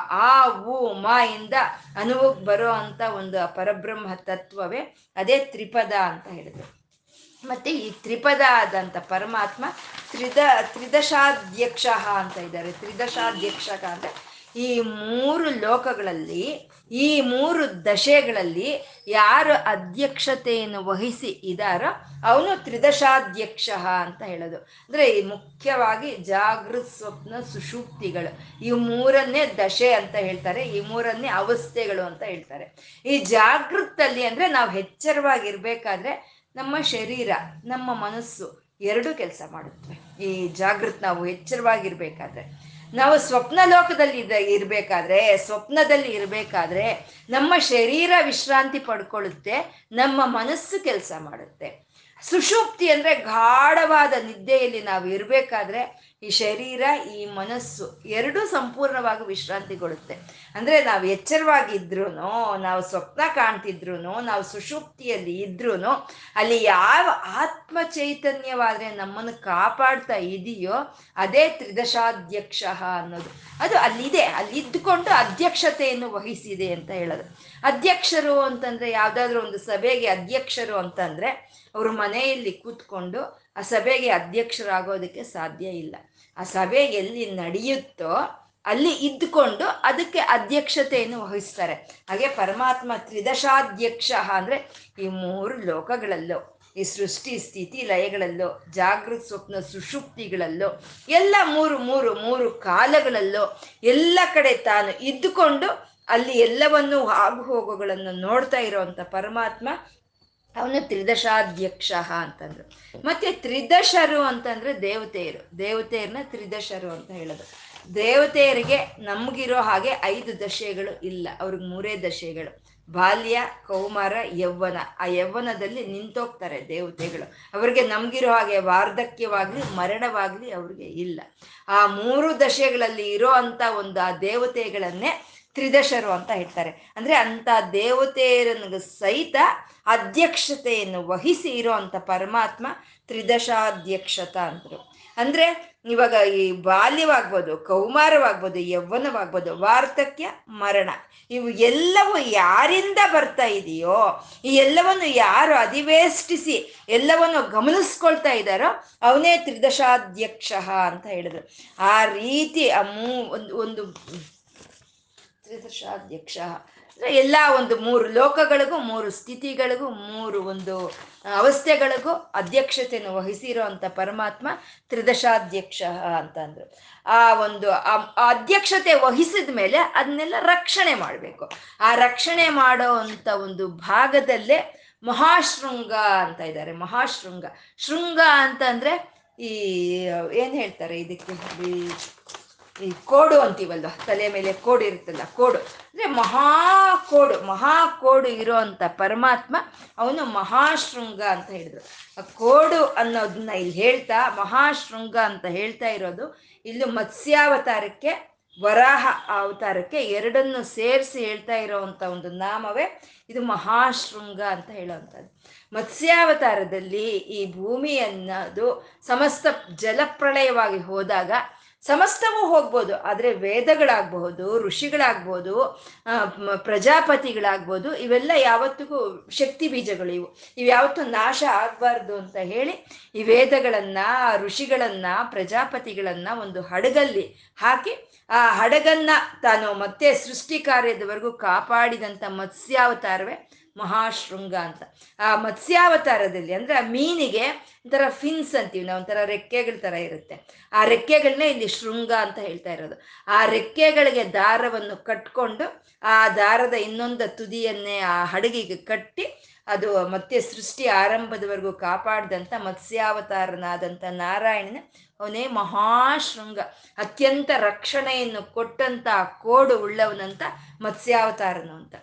ಆ ಊ ಮ ಇಂದ ಅನುಭವಕ್ಕೆ ಬರೋ ಅಂಥ ಒಂದು ಪರಬ್ರಹ್ಮ ತತ್ವವೇ ಅದೇ ತ್ರಿಪದ ಅಂತ ಹೇಳಿದ್ರು. ಮತ್ತೆ ಈ ತ್ರಿಪದ ಆದಂಥ ಪರಮಾತ್ಮ ತ್ರಿದ, ತ್ರಿದಶಾಧ್ಯಕ್ಷ ಅಂತ ಇದ್ದಾರೆ. ತ್ರಿದಶಾಧ್ಯಕ್ಷಕ ಅಂತ. ಈ ಮೂರು ಲೋಕಗಳಲ್ಲಿ, ಈ ಮೂರು ದಶೆಗಳಲ್ಲಿ ಯಾರು ಅಧ್ಯಕ್ಷತೆಯನ್ನು ವಹಿಸಿ ಇದ್ದಾರೋ ಅವನು ತ್ರಿದಶಾಧ್ಯಕ್ಷ ಅಂತ ಹೇಳೋದು. ಅಂದರೆ ಈ ಮುಖ್ಯವಾಗಿ ಜಾಗೃತ್ ಸ್ವಪ್ನ ಸುಷುಪ್ತಿಗಳು. ಈ ಮೂರನ್ನೇ ದಶೆ ಅಂತ ಹೇಳ್ತಾರೆ. ಈ ಮೂರನ್ನೇ ಅವಸ್ಥೆಗಳು ಅಂತ ಹೇಳ್ತಾರೆ. ಈ ಜಾಗೃತಲ್ಲಿ ಅಂದರೆ ನಾವು ಎಚ್ಚರವಾಗಿರ್ಬೇಕಾದ್ರೆ ನಮ್ಮ ಶರೀರ, ನಮ್ಮ ಮನಸ್ಸು ಎರಡೂ ಕೆಲಸ ಮಾಡುತ್ತವೆ. ಈ ಜಾಗೃತ ನಾವು ಎಚ್ಚರವಾಗಿರ್ಬೇಕಾದ್ರೆ, ನಾವು ಸ್ವಪ್ನ ಲೋಕದಲ್ಲಿ ಇರಬೇಕಾದ್ರೆ, ಸ್ವಪ್ನದಲ್ಲಿ ಇರಬೇಕಾದ್ರೆ ನಮ್ಮ ಶರೀರ ವಿಶ್ರಾಂತಿ ಪಡ್ಕೊಳ್ಳುತ್ತೆ, ನಮ್ಮ ಮನಸ್ಸು ಕೆಲಸ ಮಾಡುತ್ತೆ. ಸುಷುಪ್ತಿ ಅಂದ್ರೆ ಗಾಢವಾದ ನಿದ್ದೆಯಲ್ಲಿ ನಾವು ಇರಬೇಕಾದ್ರೆ ಈ ಶರೀರ, ಈ ಮನಸ್ಸು ಎರಡೂ ಸಂಪೂರ್ಣವಾಗಿ ವಿಶ್ರಾಂತಿಗೊಳ್ಳುತ್ತೆ. ಅಂದ್ರೆ ನಾವು ಎಚ್ಚರವಾಗಿದ್ರು ನಾವು ಸ್ವಪ್ನ ಕಾಣ್ತಿದ್ರು ನಾವು ಸುಷುಪ್ತಿಯಲ್ಲಿ ಇದ್ರೂ ಅಲ್ಲಿ ಯಾವ ಆತ್ಮ ಚೈತನ್ಯವಾದ್ರೆ ನಮ್ಮನ್ನು ಕಾಪಾಡ್ತಾ ಇದೆಯೋ, ಅದೇ ತ್ರಿದಶಾಧ್ಯಕ್ಷ ಅನ್ನೋದು. ಅದು ಅಲ್ಲಿದೆ, ಅಲ್ಲಿ ಇದ್ದುಕೊಂಡು ಅಧ್ಯಕ್ಷತೆಯನ್ನು ವಹಿಸಿದೆ ಅಂತ ಹೇಳೋದು. ಅಧ್ಯಕ್ಷರು ಅಂತಂದ್ರೆ ಯಾವ್ದಾದ್ರು ಒಂದು ಸಭೆಗೆ ಅಧ್ಯಕ್ಷರು ಅಂತಂದ್ರೆ ಅವರು ಮನೆಯಲ್ಲಿ ಕೂತ್ಕೊಂಡು ಆ ಸಭೆಗೆ ಅಧ್ಯಕ್ಷರಾಗೋದಕ್ಕೆ ಸಾಧ್ಯ ಇಲ್ಲ. ಆ ಸಭೆ ಎಲ್ಲಿ ನಡೆಯುತ್ತೋ ಅಲ್ಲಿ ಇದ್ದುಕೊಂಡು ಅದಕ್ಕೆ ಅಧ್ಯಕ್ಷತೆಯನ್ನು ವಹಿಸ್ತಾರೆ. ಹಾಗೆ ಪರಮಾತ್ಮ ತ್ರಿದಶಾಧ್ಯಕ್ಷ ಅಂದ್ರೆ ಈ ಮೂರು ಲೋಕಗಳಲ್ಲೋ, ಈ ಸೃಷ್ಟಿ ಸ್ಥಿತಿ ಲಯಗಳಲ್ಲೋ, ಜಾಗೃತ ಸ್ವಪ್ನ ಸುಷುಪ್ತಿಗಳಲ್ಲೋ, ಎಲ್ಲ ಮೂರು ಮೂರು ಮೂರು ಕಾಲಗಳಲ್ಲೋ ಎಲ್ಲ ಕಡೆ ತಾನು ಇದ್ದುಕೊಂಡು ಅಲ್ಲಿ ಎಲ್ಲವನ್ನು ಆಗು ಹೋಗುಗಳನ್ನು ನೋಡ್ತಾ ಇರೋವಂಥ ಪರಮಾತ್ಮ ಅವನು ತ್ರಿದಶಾಧ್ಯಕ್ಷ ಅಂತಂದ್ರು. ಮತ್ತೆ ತ್ರಿದಶರು ಅಂತಂದ್ರೆ ದೇವತೆಯರು. ದೇವತೆಯರನ್ನ ತ್ರಿದಶರು ಅಂತ ಹೇಳೋದು. ದೇವತೆಯರಿಗೆ ನಮಗಿರೋ ಹಾಗೆ ಐದು ದಶೆಗಳು ಇಲ್ಲ. ಅವ್ರಿಗೆ ಮೂರೇ ದಶೆಗಳು. ಬಾಲ್ಯ, ಕೌಮಾರ, ಯೌವನ. ಆ ಯೌವನದಲ್ಲಿ ನಿಂತೋಗ್ತಾರೆ ದೇವತೆಗಳು. ಅವ್ರಿಗೆ ನಮ್ಗಿರೋ ಹಾಗೆ ವಾರ್ಧಕ್ಯವಾಗ್ಲಿ, ಮರಣವಾಗ್ಲಿ ಅವ್ರಿಗೆ ಇಲ್ಲ. ಆ ಮೂರು ದಶೆಗಳಲ್ಲಿ ಇರೋ ಅಂತ ಒಂದು ಆ ದೇವತೆಗಳನ್ನೇ ತ್ರಿದಶರು ಅಂತ ಹೇಳ್ತಾರೆ. ಅಂದ್ರೆ ಅಂತ ದೇವತೆಯರನ್ನು ಸಹಿತ ಅಧ್ಯಕ್ಷತೆಯನ್ನು ವಹಿಸಿ ಇರೋ ಅಂತ ಪರಮಾತ್ಮ ತ್ರಿದಶಾಧ್ಯಕ್ಷತ ಅಂದ್ರು. ಅಂದ್ರೆ ಇವಾಗ ಈ ಬಾಲ್ಯವಾಗ್ಬೋದು, ಕೌಮಾರವಾಗ್ಬೋದು ಯೌವನವಾಗ್ಬೋದು ವಾರ್ತಕ್ಯ ಮರಣ, ಇವು ಎಲ್ಲವೂ ಯಾರಿಂದ ಬರ್ತಾ ಇದೆಯೋ, ಈ ಎಲ್ಲವನ್ನು ಯಾರು ಅಧಿವೇಷ್ಟಿಸಿ ಎಲ್ಲವನ್ನು ಗಮನಿಸ್ಕೊಳ್ತಾ ಇದ್ದಾರೋ ಅವನೇ ತ್ರಿದಶಾಧ್ಯಕ್ಷ ಅಂತ ಹೇಳಿದ್ರು. ಆ ರೀತಿ ಆ ಒಂದು ಒಂದು ತ್ರಿದಶಾಧ್ಯಕ್ಷ. ಅಂದರೆ ಎಲ್ಲ ಒಂದು ಮೂರು ಲೋಕಗಳಿಗೂ, ಮೂರು ಸ್ಥಿತಿಗಳಿಗೂ, ಮೂರು ಒಂದು ಅವಸ್ಥೆಗಳಿಗೂ ಅಧ್ಯಕ್ಷತೆಯನ್ನು ವಹಿಸಿರೋ ಅಂಥ ಪರಮಾತ್ಮ ತ್ರಿದಶಾಧ್ಯಕ್ಷ ಅಂತ ಅಂದ್ರು. ಆ ಒಂದು ಅಧ್ಯಕ್ಷತೆ ವಹಿಸಿದ ಮೇಲೆ ಅದನ್ನೆಲ್ಲ ರಕ್ಷಣೆ ಮಾಡಬೇಕು. ಆ ರಕ್ಷಣೆ ಮಾಡೋ ಅಂಥ ಒಂದು ಭಾಗದಲ್ಲೇ ಮಹಾಶೃಂಗ ಅಂತ ಇದ್ದಾರೆ, ಮಹಾಶೃಂಗ. ಶೃಂಗ ಅಂತಂದರೆ ಈ, ಏನು ಹೇಳ್ತಾರೆ ಇದಕ್ಕೆ? ಈ ಕೋಡು ಅಂತೀವಲ್ವ ತಲೆ ಮೇಲೆ ಕೋಡು ಇರುತ್ತಲ್ಲ, ಕೋಡು. ಅಂದ್ರೆ ಮಹಾ ಕೋಡು ಮಹಾ ಕೋಡು ಇರೋ ಅಂತ ಪರಮಾತ್ಮ, ಅವನು ಮಹಾಶೃಂಗ ಅಂತ ಹೇಳಿದ್ರು. ಆ ಕೋಡು ಅನ್ನೋದನ್ನ ಇಲ್ಲಿ ಹೇಳ್ತಾ, ಮಹಾಶೃಂಗ ಅಂತ ಹೇಳ್ತಾ ಇರೋದು, ಇಲ್ಲಿ ಮತ್ಸ್ಯಾವತಾರಕ್ಕೆ, ವರಾಹ ಅವತಾರಕ್ಕೆ ಎರಡನ್ನು ಸೇರಿಸಿ ಹೇಳ್ತಾ ಇರೋವಂಥ ಒಂದು ನಾಮವೇ, ಇದು ಮಹಾಶೃಂಗ ಅಂತ ಹೇಳುವಂಥದ್ದು. ಮತ್ಸ್ಯಾವತಾರದಲ್ಲಿ ಈ ಭೂಮಿ ಅನ್ನೋದು ಸಮಸ್ತ ಜಲಪ್ರಳಯವಾಗಿ ಹೋದಾಗ ಸಮಸ್ತವೂ ಹೋಗ್ಬೋದು, ಆದರೆ ವೇದಗಳಾಗಬಹುದು, ಋಷಿಗಳಾಗ್ಬೋದು ಪ್ರಜಾಪತಿಗಳಾಗ್ಬೋದು, ಇವೆಲ್ಲ ಯಾವತ್ತಿಗೂ ಶಕ್ತಿ ಬೀಜಗಳು ಇವು. ಇವು ಯಾವತ್ತೂ ನಾಶ ಆಗಬಾರ್ದು ಅಂತ ಹೇಳಿ ಈ ವೇದಗಳನ್ನ, ಋಷಿಗಳನ್ನ, ಪ್ರಜಾಪತಿಗಳನ್ನ ಒಂದು ಹಡಗಲ್ಲಿ ಹಾಕಿ, ಆ ಹಡಗನ್ನ ತಾನು ಮತ್ತೆ ಸೃಷ್ಟಿ ಕಾರ್ಯದವರೆಗೂ ಕಾಪಾಡಿದಂಥ ಮತ್ಸ್ಯಾವತಾರವೇ ಮಹಾಶೃಂಗ ಅಂತ. ಆ ಮತ್ಸ್ಯಾವತಾರದಲ್ಲಿ ಅಂದ್ರೆ ಆ ಮೀನಿಗೆ ಒಂಥರ ಫಿನ್ಸ್ ಅಂತೀವಿ ನಾವು, ಒಂಥರ ರೆಕ್ಕೆಗಳ ಥರ ಇರುತ್ತೆ. ಆ ರೆಕ್ಕೆಗಳನ್ನೇ ಇಲ್ಲಿ ಶೃಂಗ ಅಂತ ಹೇಳ್ತಾ ಇರೋದು. ಆ ರೆಕ್ಕೆಗಳಿಗೆ ದಾರವನ್ನು ಕಟ್ಕೊಂಡು ಆ ದಾರದ ಇನ್ನೊಂದು ತುದಿಯನ್ನೇ ಆ ಹಡಗಿಗೆ ಕಟ್ಟಿ ಅದು ಮತ್ತೆ ಸೃಷ್ಟಿ ಆರಂಭದವರೆಗೂ ಕಾಪಾಡಿದಂಥ ಮತ್ಸ್ಯಾವತಾರನಾದಂಥ ನಾರಾಯಣನ ಅವನೇ ಮಹಾಶೃಂಗ. ಅತ್ಯಂತ ರಕ್ಷಣೆಯನ್ನು ಕೊಟ್ಟಂತ ಕೋಡು ಉಳ್ಳವನಂತ ಮತ್ಸ್ಯಾವತಾರನು ಅಂತ.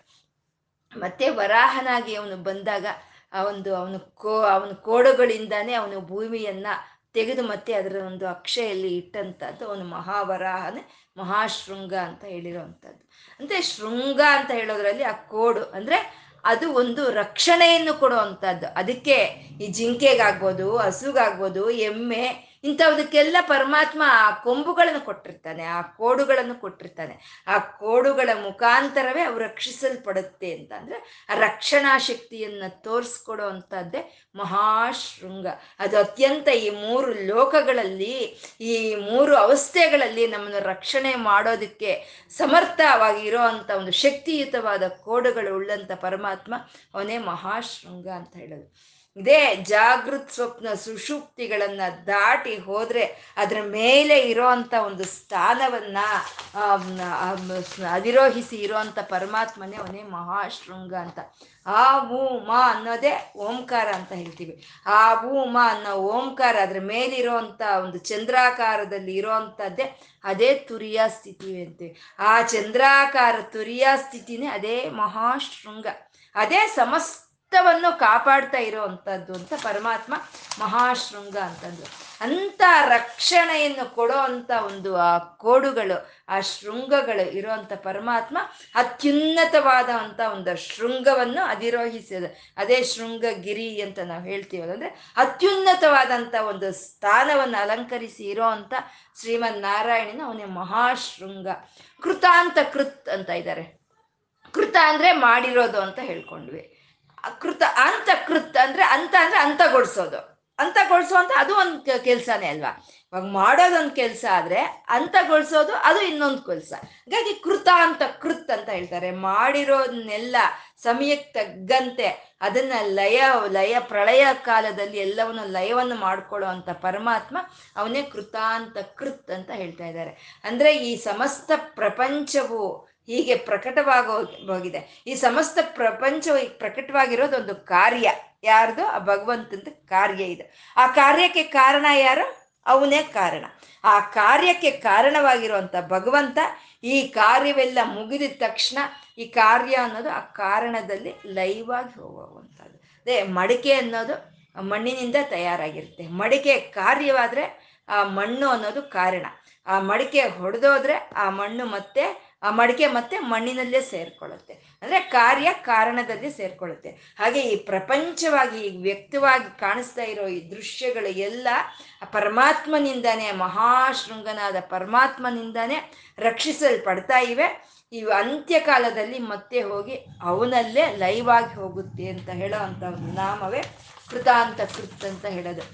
ಮತ್ತೆ ವರಾಹನಾಗಿ ಅವನು ಬಂದಾಗ ಆ ಒಂದು ಅವನು ಕೋ, ಅವನ ಕೋಡುಗಳಿಂದಾನೇ ಅವನು ಭೂಮಿಯನ್ನ ತೆಗೆದು ಮತ್ತೆ ಅದರ ಒಂದು ಅಕ್ಷಯಲ್ಲಿ ಇಟ್ಟಂಥದ್ದು ಅವನು ಮಹಾವರಾಹನೆ, ಮಹಾಶೃಂಗ ಅಂತ ಹೇಳಿರೋವಂಥದ್ದು ಅಂದ್ರೆ ಶೃಂಗ ಅಂತ ಹೇಳೋದ್ರಲ್ಲಿ ಆ ಕೋಡು, ಅಂದ್ರೆ ಅದು ಒಂದು ರಕ್ಷಣೆಯನ್ನು ಕೊಡುವಂಥದ್ದು ಅದಕ್ಕೆ ಈ ಜಿಂಕೆಗಾಗ್ಬೋದು, ಹಸುಗಾಗ್ಬೋದು, ಎಮ್ಮೆ ಇಂಥವುದಕ್ಕೆಲ್ಲ ಪರಮಾತ್ಮ ಆ ಕೊಂಬುಗಳನ್ನು ಕೊಟ್ಟಿರ್ತಾನೆ, ಆ ಕೋಡುಗಳನ್ನು ಕೊಟ್ಟಿರ್ತಾನೆ. ಆ ಕೋಡುಗಳ ಮುಖಾಂತರವೇ ಅವು ರಕ್ಷಿಸಲ್ಪಡುತ್ತೆ ಅಂತ ಅಂದ್ರೆ ಆ ರಕ್ಷಣಾ ಶಕ್ತಿಯನ್ನ ತೋರಿಸ್ಕೊಡೋ ಅಂಥದ್ದೇ ಮಹಾಶೃಂಗ. ಅದು ಅತ್ಯಂತ ಈ ಮೂರು ಲೋಕಗಳಲ್ಲಿ, ಈ ಮೂರು ಅವಸ್ಥೆಗಳಲ್ಲಿ ನಮ್ಮನ್ನು ರಕ್ಷಣೆ ಮಾಡೋದಕ್ಕೆ ಸಮರ್ಥವಾಗಿ ಅಂಥ ಒಂದು ಶಕ್ತಿಯುತವಾದ ಕೋಡುಗಳು ಉಳ್ಳಂಥ ಪರಮಾತ್ಮ ಅವನೇ ಮಹಾಶೃಂಗ ಅಂತ ಹೇಳೋದು. ಇದೇ ಜಾಗೃತ್ ಸ್ವಪ್ನ ಸುಷುಪ್ತಿಗಳನ್ನ ದಾಟಿ ಹೋದ್ರೆ ಅದ್ರ ಮೇಲೆ ಇರೋಂಥ ಒಂದು ಸ್ಥಾನವನ್ನ ಅಧಿರೋಹಿಸಿ ಇರೋಂಥ ಪರಮಾತ್ಮನೇ ಅವನೇ ಮಹಾಶೃಂಗ ಅಂತ. ಆ ಊ ಮ ಅನ್ನೋದೇ ಓಂಕಾರ ಅಂತ ಹೇಳ್ತೀವಿ. ಆ ಊ ಮ ಅನ್ನೋ ಓಂಕಾರ ಅದ್ರ ಮೇಲಿರೋಂಥ ಒಂದು ಚಂದ್ರಾಕಾರದಲ್ಲಿ ಇರೋಂಥದ್ದೇ ಅದೇ ತುರಿಯ ಸ್ಥಿತಿ ಅಂತೀವಿ. ಆ ಚಂದ್ರಾಕಾರ ತುರಿಯ ಸ್ಥಿತಿನೇ ಅದೇ ಮಹಾಶೃಂಗ. ಅದೇ ಸಮಸ್ತ ವನ್ನು ಕಾಪಾಡ್ತಾ ಇರೋವಂಥದ್ದು ಅಂತ ಪರಮಾತ್ಮ ಮಹಾಶೃಂಗ ಅಂತಂದು ಅಂತ ರಕ್ಷಣೆಯನ್ನು ಕೊಡೋ ಅಂತ ಒಂದು ಆ ಕೋಡುಗಳು, ಆ ಶೃಂಗಗಳು ಇರುವಂತ ಪರಮಾತ್ಮ ಅತ್ಯುನ್ನತವಾದಂಥ ಒಂದು ಶೃಂಗವನ್ನು ಅಧಿರೋಹಿಸಿದ. ಅದೇ ಶೃಂಗಗಿರಿ ಅಂತ ನಾವು ಹೇಳ್ತೀವಲ್ಲ ಅಂದ್ರೆ ಅತ್ಯುನ್ನತವಾದಂಥ ಒಂದು ಸ್ಥಾನವನ್ನು ಅಲಂಕರಿಸಿ ಇರೋ ಅಂತ ಶ್ರೀಮನ್ ನಾರಾಯಣನ ಅವನೇ ಮಹಾಶೃಂಗ. ಕೃತಾಂತ ಕೃತ್ ಅಂತ ಇದ್ದಾರೆ ಕೃತ ಅಂದ್ರೆ ಮಾಡಿರೋದು ಅಂತ ಹೇಳ್ಕೊಂಡ್ವಿ. ಕೃತ ಅಂತ ಕೃತ್ ಅಂದ್ರೆ ಅಂತ ಅಂದ್ರೆ ಅಂತಗೊಳಿಸೋದು ಅಂತಗೊಳಿಸೋ ಅಂತ ಅದು ಒಂದು ಕೆಲಸನೇ ಅಲ್ವಾ? ಇವಾಗ ಮಾಡೋದೊಂದು ಕೆಲಸ ಆದ್ರೆ ಅಂತಗೊಳಿಸೋದು ಅದು ಇನ್ನೊಂದು ಕೆಲಸ. ಹಾಗಾಗಿ ಕೃತ ಅಂತ ಕೃತ್ ಅಂತ ಹೇಳ್ತಾರೆ. ಮಾಡಿರೋದನ್ನೆಲ್ಲ ಸಮಯಕ್ಕೆ ತಗ್ಗಂತೆ ಅದನ್ನ ಲಯ ಲಯ ಪ್ರಳಯ ಕಾಲದಲ್ಲಿ ಎಲ್ಲವನ್ನು ಲಯವನ್ನು ಮಾಡ್ಕೊಳ್ಳೋ ಅಂತ ಪರಮಾತ್ಮ ಅವನೇ ಕೃತಾಂತ ಕೃತ್ ಅಂತ ಹೇಳ್ತಾ ಇದ್ದಾರೆ. ಅಂದ್ರೆ ಈ ಸಮಸ್ತ ಪ್ರಪಂಚವು ಹೀಗೆ ಪ್ರಕಟವಾಗೋಗಿದೆ ಈ ಸಮಸ್ತ ಪ್ರಪಂಚವು ಈಗ ಪ್ರಕಟವಾಗಿರೋದು ಒಂದು ಕಾರ್ಯ. ಯಾರ್ದು? ಆ ಭಗವಂತಂದ ಕಾರ್ಯ ಇದೆ. ಆ ಕಾರ್ಯಕ್ಕೆ ಕಾರಣ ಯಾರು? ಅವನೇ ಕಾರಣ. ಆ ಕಾರ್ಯಕ್ಕೆ ಕಾರಣವಾಗಿರುವಂತ ಭಗವಂತ ಈ ಕಾರ್ಯವೆಲ್ಲ ಮುಗಿದ ತಕ್ಷಣ ಈ ಕಾರ್ಯ ಅನ್ನೋದು ಆ ಕಾರಣದಲ್ಲಿ ಲೈವ್ ಆಗಿ ಹೋಗುವಂಥದ್ದು. ಅದೇ ಮಡಿಕೆ ಅನ್ನೋದು ಮಣ್ಣಿನಿಂದ ತಯಾರಾಗಿರುತ್ತೆ. ಮಡಿಕೆ ಕಾರ್ಯವಾದ್ರೆ ಆ ಮಣ್ಣು ಅನ್ನೋದು ಕಾರಣ. ಆ ಮಡಿಕೆ ಹೊಡೆದೋದ್ರೆ ಆ ಮಣ್ಣು ಮತ್ತೆ ಆ ಮಡಿಕೆ ಮತ್ತೆ ಮಣ್ಣಿನಲ್ಲೇ ಸೇರ್ಕೊಳ್ಳುತ್ತೆ. ಅಂದ್ರೆ ಕಾರ್ಯ ಕಾರಣದಲ್ಲಿ ಸೇರ್ಕೊಳ್ಳುತ್ತೆ. ಹಾಗೆ ಈ ಪ್ರಪಂಚವಾಗಿ ಈ ವ್ಯಕ್ತವಾಗಿ ಕಾಣಿಸ್ತಾ ಇರೋ ಈ ದೃಶ್ಯಗಳು ಎಲ್ಲ ಪರಮಾತ್ಮನಿಂದಾನೇ, ಮಹಾಶೃಂಗನಾದ ಪರಮಾತ್ಮನಿಂದಾನೇ ರಕ್ಷಿಸಲ್ಪಡ್ತಾ ಇವೆ. ಈ ಅಂತ್ಯಕಾಲದಲ್ಲಿ ಮತ್ತೆ ಹೋಗಿ ಅವನಲ್ಲೇ ಲೈವ್ ಆಗಿ ಹೋಗುತ್ತೆ ಅಂತ ಹೇಳೋ ಅಂತ ಒಂದು ನಾಮವೇ ಕೃತಾಂತ ಕೃತ್ ಅಂತ ಹೇಳೋದು.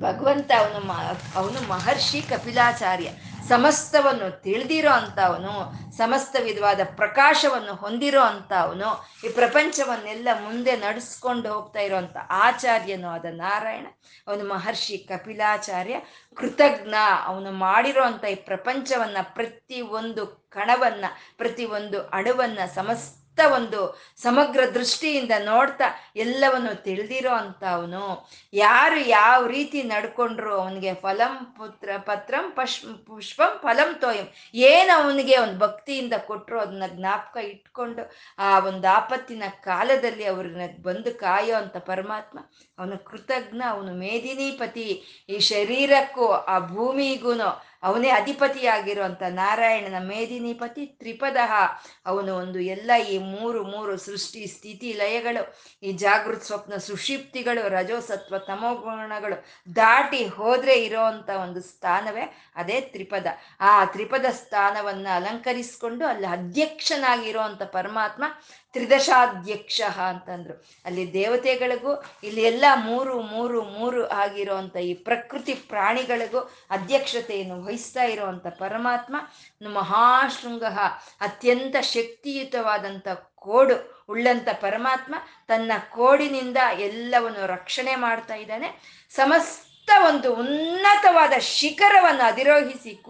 ಭಗವಂತ ಅವನು ಮ, ಅವನು ಮಹರ್ಷಿ ಕಪಿಲಾಚಾರ್ಯ. ಸಮಸ್ತವನ್ನು ತಿಳಿದಿರೋ ಅಂಥವನು, ಸಮಸ್ತ ವಿಧವಾದ ಪ್ರಕಾಶವನ್ನು ಹೊಂದಿರೋ ಅಂಥವನು, ಈ ಪ್ರಪಂಚವನ್ನೆಲ್ಲ ಮುಂದೆ ನಡೆಸ್ಕೊಂಡು ಹೋಗ್ತಾ ಇರೋವಂಥ ಆಚಾರ್ಯನು ಆದ ನಾರಾಯಣ. ಅವನು ಮಹರ್ಷಿ ಕಪಿಲಾಚಾರ್ಯ, ಕೃತಜ್ಞ. ಅವನು ಮಾಡಿರೋ ಈ ಪ್ರಪಂಚವನ್ನ ಪ್ರತಿ ಒಂದು ಕಣವನ್ನ, ಪ್ರತಿ ಒಂದು ಅಣುವನ್ನ, ಸಮಸ್ತ ಒಂದು ಸಮಗ್ರ ದೃಷ್ಟಿಯಿಂದ ನೋಡ್ತಾ ಎಲ್ಲವನ್ನು ತಿಳಿದಿರೋ ಅಂತ ಅವನು ಯಾರು ಯಾವ ರೀತಿ ನಡ್ಕೊಂಡ್ರು ಅವನಿಗೆ ಫಲಂ ಪುತ್ರ, ಪತ್ರಂ ಪಶ್, ಪುಷ್ಪಂ ಫಲಂ ತೋಯಂ. ಏನು ಅವನಿಗೆ ಒಂದು ಭಕ್ತಿಯಿಂದ ಕೊಟ್ಟರು ಅದನ್ನ ಜ್ಞಾಪಕ ಇಟ್ಕೊಂಡು ಆ ಒಂದು ಆಪತ್ತಿನ ಕಾಲದಲ್ಲಿ ಅವ್ರನ್ನ ಬಂದು ಕಾಯೋ ಅಂತ ಪರಮಾತ್ಮ ಅವನು ಕೃತಜ್ಞ, ಅವನು ಮೇದಿನೀಪತಿ ಈ ಶರೀರಕ್ಕೂ, ಆ ಭೂಮಿಗೂ ಅವನೇ ಅಧಿಪತಿಯಾಗಿರುವಂಥ ನಾರಾಯಣನ ಮೇದಿನಿಪತಿ ತ್ರಿಪದಹ. ಅವನು ಒಂದು ಎಲ್ಲ ಈ ಮೂರು ಮೂರು ಸೃಷ್ಟಿ ಸ್ಥಿತಿ ಲಯಗಳು, ಈ ಜಾಗೃತ ಸ್ವಪ್ನ ಸುಷಿಪ್ತಿಗಳು, ರಜೋಸತ್ವ ತಮೋಗುಣಗಳು ದಾಟಿ ಹೋದ್ರೆ ಇರೋವಂಥ ಒಂದು ಸ್ಥಾನವೇ ಅದೇ ತ್ರಿಪದ. ಆ ತ್ರಿಪದ ಸ್ಥಾನವನ್ನು ಅಲಂಕರಿಸಿಕೊಂಡು ಅಲ್ಲಿ ಅಧ್ಯಕ್ಷನಾಗಿರುವಂಥ ಪರಮಾತ್ಮ ತ್ರಿದಶಾಧ್ಯಕ್ಷ ಅಂತಂದ್ರು. ಅಲ್ಲಿ ದೇವತೆಗಳಿಗೂ, ಇಲ್ಲಿ ಎಲ್ಲ ಮೂರು ಮೂರು ಮೂರು ಆಗಿರುವಂಥ ಈ ಪ್ರಕೃತಿ ಪ್ರಾಣಿಗಳಿಗೂ ಅಧ್ಯಕ್ಷತೆಯನ್ನು ವಹಿಸ್ತಾ ಇರುವಂತ ಪರಮಾತ್ಮ ಮಹಾಶೃಂಗ, ಅತ್ಯಂತ ಶಕ್ತಿಯುತವಾದಂಥ ಕೋಡು ಉಳ್ಳಂಥ ಪರಮಾತ್ಮ ತನ್ನ ಕೋಡಿನಿಂದ ಎಲ್ಲವನ್ನು ರಕ್ಷಣೆ ಮಾಡ್ತಾ ಇದ್ದಾನೆ. ಸಮಸ್ತ ಒಂದು ಉನ್ನತವಾದ ಶಿಖರವನ್ನು ಅಧಿರೋಹಿಸಿ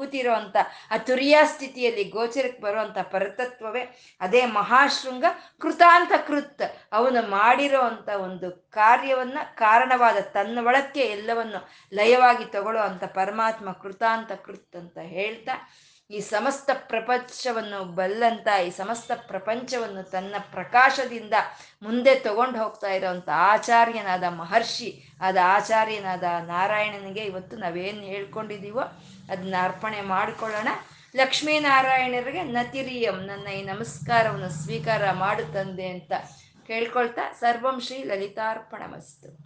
ಆ ತುರಿಯಾ ಸ್ಥಿತಿಯಲ್ಲಿ ಗೋಚರಕ್ಕೆ ಬರುವಂಥ ಪರತತ್ವವೇ, ಅದೇ ಮಹಾಶೃಂಗ ಕೃತಾಂತ ಕೃತ್. ಅವನು ಮಾಡಿರೋ ಅಂಥ ಒಂದು ಕಾರ್ಯವನ್ನ, ಕಾರಣವಾದ ತನ್ನ ಒಳಕ್ಕೆ ಎಲ್ಲವನ್ನು ಲಯವಾಗಿ ತಗೊಳ್ಳೋ ಪರಮಾತ್ಮ ಕೃತಾಂತ ಕೃತ್ ಅಂತ ಹೇಳ್ತಾ ಈ ಸಮಸ್ತ ಪ್ರಪಂಚವನ್ನು ಬಲ್ಲಂತ, ಈ ಸಮಸ್ತ ಪ್ರಪಂಚವನ್ನು ತನ್ನ ಪ್ರಕಾಶದಿಂದ ಮುಂದೆ ತಗೊಂಡು ಹೋಗ್ತಾ ಇರೋವಂಥ ಆಚಾರ್ಯನಾದ ಮಹರ್ಷಿ, ಆದ ಆಚಾರ್ಯನಾದ ನಾರಾಯಣನಿಗೆ ಇವತ್ತು ನಾವೇನು ಹೇಳ್ಕೊಂಡಿದ್ದೀವೋ ಅದನ್ನ ಅರ್ಪಣೆ ಮಾಡಿಕೊಳ್ಳೋಣ. ಲಕ್ಷ್ಮೀನಾರಾಯಣರಿಗೆ ನತಿರಿಯಂ, ನನ್ನ ಈ ನಮಸ್ಕಾರವನ್ನು ಸ್ವೀಕಾರ ಮಾಡು ತಂದೆ ಅಂತ ಕೇಳ್ಕೊಳ್ತಾ ಸರ್ವಂ ಶ್ರೀ ಲಲಿತಾರ್ಪಣ ಮಸ್ತು